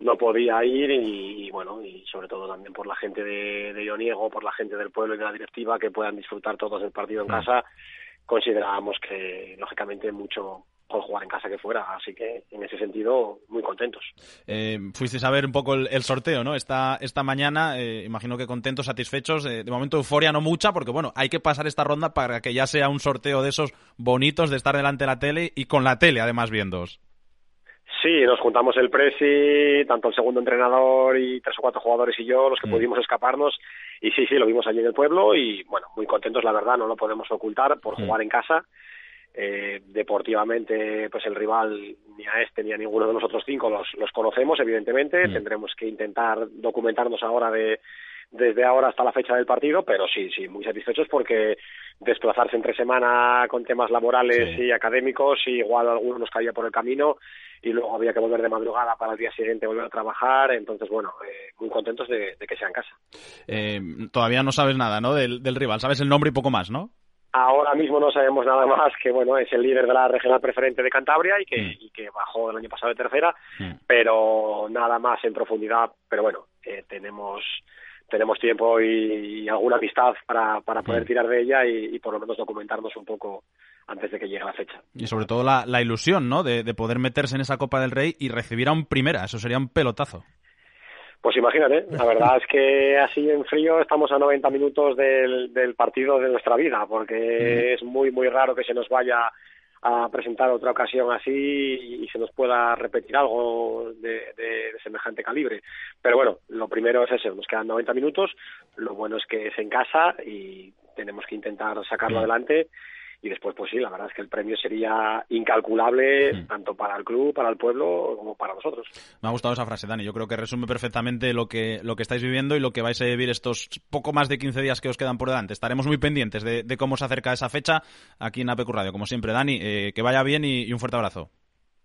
no podía ir y, y, bueno, y sobre todo también por la gente de, de Ioniego, por la gente del pueblo y de la directiva que puedan disfrutar todos del partido en casa, considerábamos que lógicamente mucho por jugar en casa que fuera, así que en ese sentido muy contentos.
Eh, fuisteis a ver un poco el, el sorteo, ¿no? Esta, esta mañana, eh, imagino que contentos, satisfechos. eh, de momento, euforia no mucha, porque bueno, hay que pasar esta ronda para que ya sea un sorteo de esos bonitos de estar delante de la tele y con la tele, además, viéndoos.
Sí, nos juntamos el presi, tanto el segundo entrenador y tres o cuatro jugadores y yo, los que pudimos escaparnos. Y sí, sí, lo vimos allí en el pueblo y bueno, muy contentos, la verdad, no lo podemos ocultar por jugar en casa. Eh, deportivamente, pues el rival ni a este ni a ninguno de los otros cinco los, los conocemos, evidentemente. Tendremos que intentar documentarnos ahora de desde ahora hasta la fecha del partido, pero sí, sí, muy satisfechos porque desplazarse entre semana con temas laborales y académicos, y igual alguno nos caía por el camino y luego había que volver de madrugada para el día siguiente volver a trabajar, entonces bueno, eh, muy contentos de, que sea en casa.
Eh, todavía no sabes nada, ¿no? Del, del rival, sabes el nombre y poco más, ¿no?
Ahora mismo no sabemos nada más que bueno es el líder de la regional preferente de Cantabria y que, mm. y que bajó el año pasado de tercera, mm. pero nada más en profundidad. Pero bueno, eh, tenemos tenemos tiempo y, alguna amistad para, para poder mm. tirar de ella y, por lo menos documentarnos un poco antes de que llegue la fecha.
Y sobre todo la, la ilusión, ¿no? De, de poder meterse en esa Copa del Rey y recibir a un primera, eso sería un pelotazo.
Pues imagínate, la verdad es que así en frío estamos a 90 minutos del, del partido de nuestra vida, porque es muy, muy raro que se nos vaya a presentar otra ocasión así y se nos pueda repetir algo de, de, semejante calibre. Pero bueno, lo primero es eso, nos quedan 90 minutos, lo bueno es que es en casa y tenemos que intentar sacarlo adelante y después pues sí, la verdad es que el premio sería incalculable tanto para el club, para el pueblo como para nosotros.
Me ha gustado esa frase, Dani. Yo creo que resume perfectamente lo que, lo que estáis viviendo y lo que vais a vivir estos poco más de 15 días que os quedan por delante. Estaremos muy pendientes de, de cómo se acerca esa fecha aquí en APQ Radio. Como siempre, Dani, eh, que vaya bien y, y un fuerte abrazo.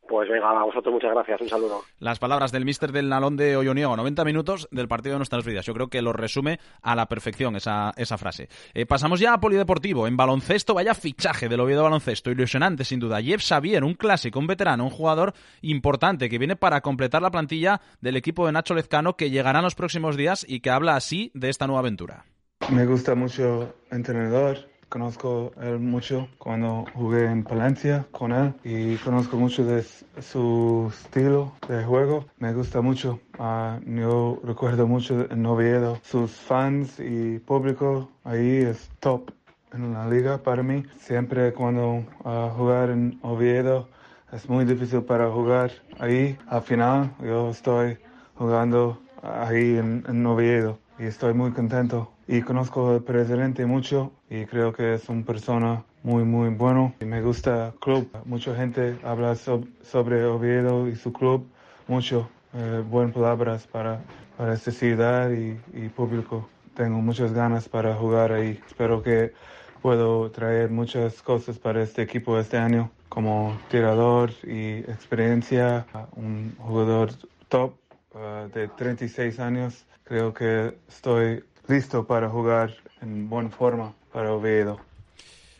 Pues venga, a vosotros muchas gracias, un saludo.
Las palabras del mister del Nalón de Olloniego, 90 minutos del partido de nuestras vidas. Yo creo que lo resume a la perfección esa, esa frase. Eh, pasamos ya a Polideportivo. En baloncesto, vaya fichaje del Oviedo Baloncesto. Ilusionante, sin duda. Jeff Xavier, un clásico, un veterano, un jugador importante que viene para completar la plantilla del equipo de Nacho Lezcano que llegará en los próximos días y que habla así de esta nueva aventura.
Me gusta mucho entrenador, conozco él mucho cuando jugué en Palencia con él y conozco mucho de su estilo de juego. Me gusta mucho. Uh, yo recuerdo mucho en Oviedo. Sus fans y público ahí es top en la liga para mí. Siempre cuando uh, jugar en Oviedo es muy difícil para jugar ahí. Al final yo estoy jugando ahí en, en Oviedo y estoy muy contento y conozco al presidente mucho y creo que es una persona muy muy bueno. Y me gusta el club. Mucha gente habla so sobre Oviedo y su club. Mucho eh, buenas palabras para para esta ciudad y, y, público. Tengo muchas ganas para jugar ahí. Espero que puedo traer muchas cosas para este equipo este año como tirador y experiencia. Un jugador top uh, de 36 años. Creo que estoy listo para jugar en buena forma para.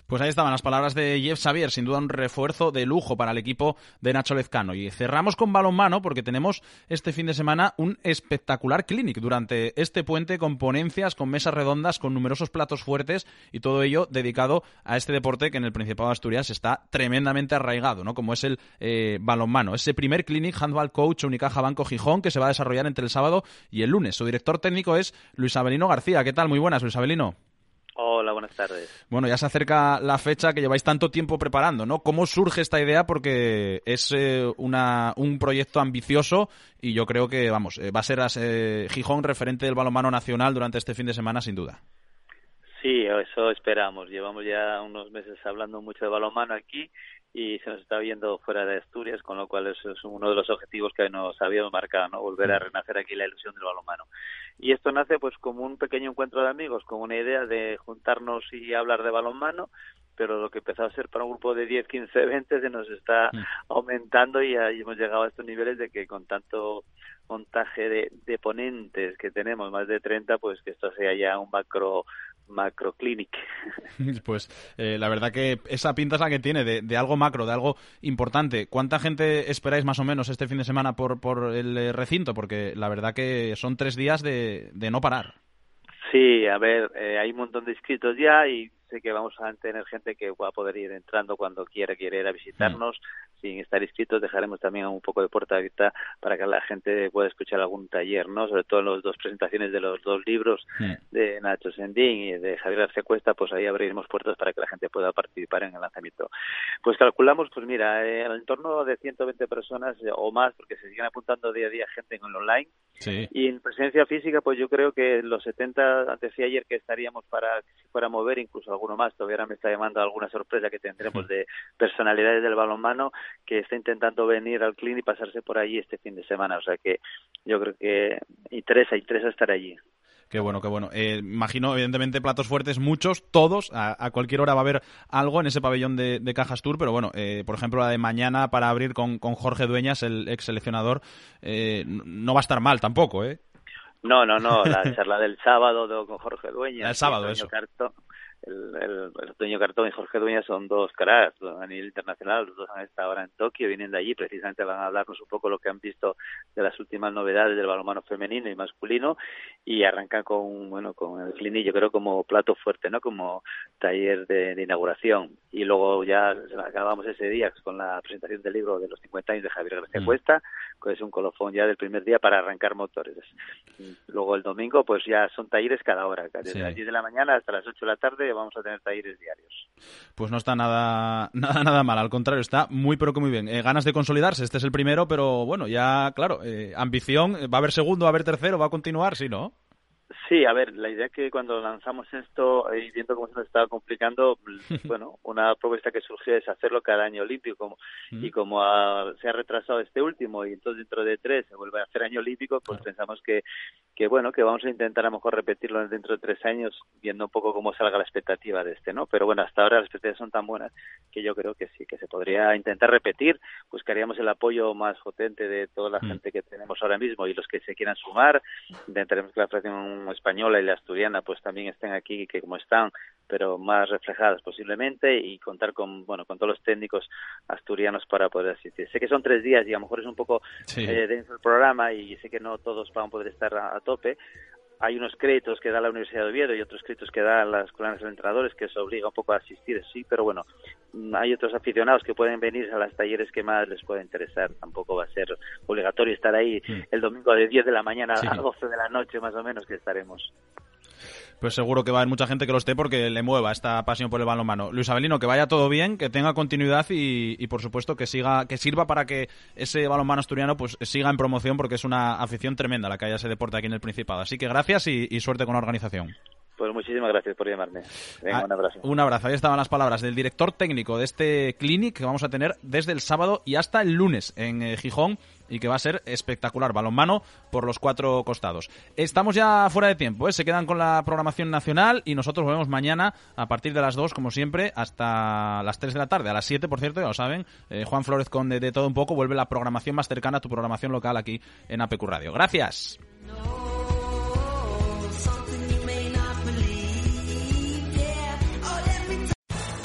Pues ahí estaban las palabras de Jeff Xavier, sin duda un refuerzo de lujo para el equipo de Nacho Lezcano. Y cerramos con balonmano porque tenemos este fin de semana un espectacular clinic durante este puente con ponencias, con mesas redondas, con numerosos platos fuertes y todo ello dedicado a este deporte que en el Principado de Asturias está tremendamente arraigado, ¿no? Como es el eh, balonmano. Ese primer clinic Handball Coach Unicaja Banco Gijón que se va a desarrollar entre el sábado y el lunes. Su director técnico es Luis Abelino García. ¿Qué tal? Muy buenas, Luis Abelino.
Hola, buenas tardes.
Bueno, ya se acerca la fecha que lleváis tanto tiempo preparando, ¿no? ¿Cómo surge esta idea? Porque es eh, una, un proyecto ambicioso y yo creo que, vamos, eh, va a ser eh, Gijón referente del balonmano nacional durante este fin de semana, sin duda.
Sí, eso esperamos. Llevamos ya unos meses hablando mucho de balonmano aquí y se nos está viendo fuera de Asturias, con lo cual eso es uno de los objetivos que nos habíamos marcado, ¿no? Volver a renacer aquí la ilusión del balonmano. Y esto nace pues como un pequeño encuentro de amigos, con una idea de juntarnos y hablar de balonmano, pero lo que empezó a ser para un grupo de 10, 15, 20 se nos está aumentando y ahí hemos llegado a estos niveles de que con tanto montaje de, de ponentes que tenemos, más de 30, pues que esto sea ya un macro macro clinic.
Pues eh, la verdad que esa pinta es la que tiene, de, de, algo macro, de algo importante. ¿Cuánta gente esperáis más o menos este fin de semana por, por el eh, recinto? Porque la verdad que son tres días de, de no parar.
Sí, a ver, eh, hay un montón de inscritos ya y sé que vamos a tener gente que va a poder ir entrando cuando quiera, quiere ir a visitarnos. Sin estar inscritos, dejaremos también un poco de puerta abierta para que la gente pueda escuchar algún taller, ¿no? Sobre todo en las dos presentaciones de los dos libros de Nacho Sendín y de Javier García Cuesta, pues ahí abriremos puertas para que la gente pueda participar en el lanzamiento. Pues calculamos, pues mira, eh, en torno de 120 personas o más, porque se siguen apuntando día a día gente en el online. Y en presencia física, pues yo creo que los 70, decía ayer que estaríamos para si fuera a mover, incluso alguno más, todavía me está llamando alguna sorpresa que tendremos de personalidades del balonmano que está intentando venir al clean y pasarse por allí este fin de semana. O sea que yo creo que y tres, hay tres a estar allí.
Qué bueno, qué bueno. Eh, imagino, evidentemente, platos fuertes, muchos, todos. A, cualquier hora va a haber algo en ese pabellón de, Cajas Tour, pero bueno, eh, por ejemplo, la de mañana para abrir con, con Jorge Dueñas, el ex seleccionador, eh, no va a estar mal tampoco, ¿eh?
No, no, no. La charla del sábado con Jorge Dueñas.
El sábado, eso
el, el, el Cartón y Jorge Dueña son dos caras a nivel internacional, los dos han estado ahora en Tokio, vienen de allí, precisamente van a hablarnos un poco lo que han visto de las últimas novedades del balonmano femenino y masculino y arrancan con, bueno, con el Clini, yo creo como plato fuerte, ¿no? Como taller de, inauguración y luego ya acabamos ese día con la presentación del libro de los 50 años de Javier García mm. Cuesta, que es un colofón ya del primer día para arrancar motores. Luego el domingo pues ya son talleres cada hora, desde las 10 de la mañana hasta las 8 de la tarde vamos a tener talleres diarios.
Pues no está nada, nada, nada mal, al contrario, está muy pero que muy bien. Eh, ganas de consolidarse, este es el primero, pero bueno, ya claro, eh, ambición, va a haber segundo, va a haber tercero, va a continuar, sí, ¿no?
Sí, a ver, la idea es que cuando lanzamos esto y viendo cómo se nos estaba complicando, bueno, una propuesta que surgió es hacerlo cada año olímpico y como se ha retrasado este último y entonces dentro de tres se vuelve a hacer año olímpico, pues pensamos que, que bueno, que vamos a intentar a lo mejor repetirlo dentro de tres años viendo un poco cómo salga la expectativa de este, ¿no? Pero bueno, hasta ahora las expectativas son tan buenas que yo creo que sí, que se podría intentar repetir, buscaríamos el apoyo más potente de toda la gente que tenemos ahora mismo y los que se quieran sumar, intentaremos que la Española y la asturiana pues también estén aquí que como están pero más reflejadas posiblemente y contar con bueno con todos los técnicos asturianos para poder asistir. Sé que son tres días y a lo mejor es un poco eh, dentro del programa y sé que no todos van a poder estar a, tope hay unos créditos que da la Universidad de Oviedo y otros créditos que da la Escuela de Entrenadores que se obliga un poco a asistir, sí, pero bueno, hay otros aficionados que pueden venir a las talleres que más les pueda interesar. Tampoco va a ser obligatorio estar ahí el domingo de 10 de la mañana a 12 de la noche más o menos que estaremos
pues seguro que va a haber mucha gente que lo esté porque le mueva esta pasión por el balonmano. Luis Abelino, que vaya todo bien, que tenga continuidad y, por supuesto que siga, que sirva para que ese balonmano asturiano pues siga en promoción porque es una afición tremenda la que haya ese deporte aquí en el Principado. Así que gracias y suerte con la organización.
Pues muchísimas gracias por llamarme. Venga, ah, un abrazo.
Un abrazo. Ahí estaban las palabras del director técnico de este clinic que vamos a tener desde el sábado y hasta el lunes en eh, Gijón y que va a ser espectacular. Balonmano por los cuatro costados. Estamos ya fuera de tiempo, ¿eh? se quedan con la programación nacional y nosotros volvemos mañana a partir de las 2, como siempre, hasta las 3 de la tarde. A las 7, por cierto, ya lo saben, eh, Juan Flórez con de, todo un poco vuelve la programación más cercana a tu programación local aquí en APQ Radio. Gracias.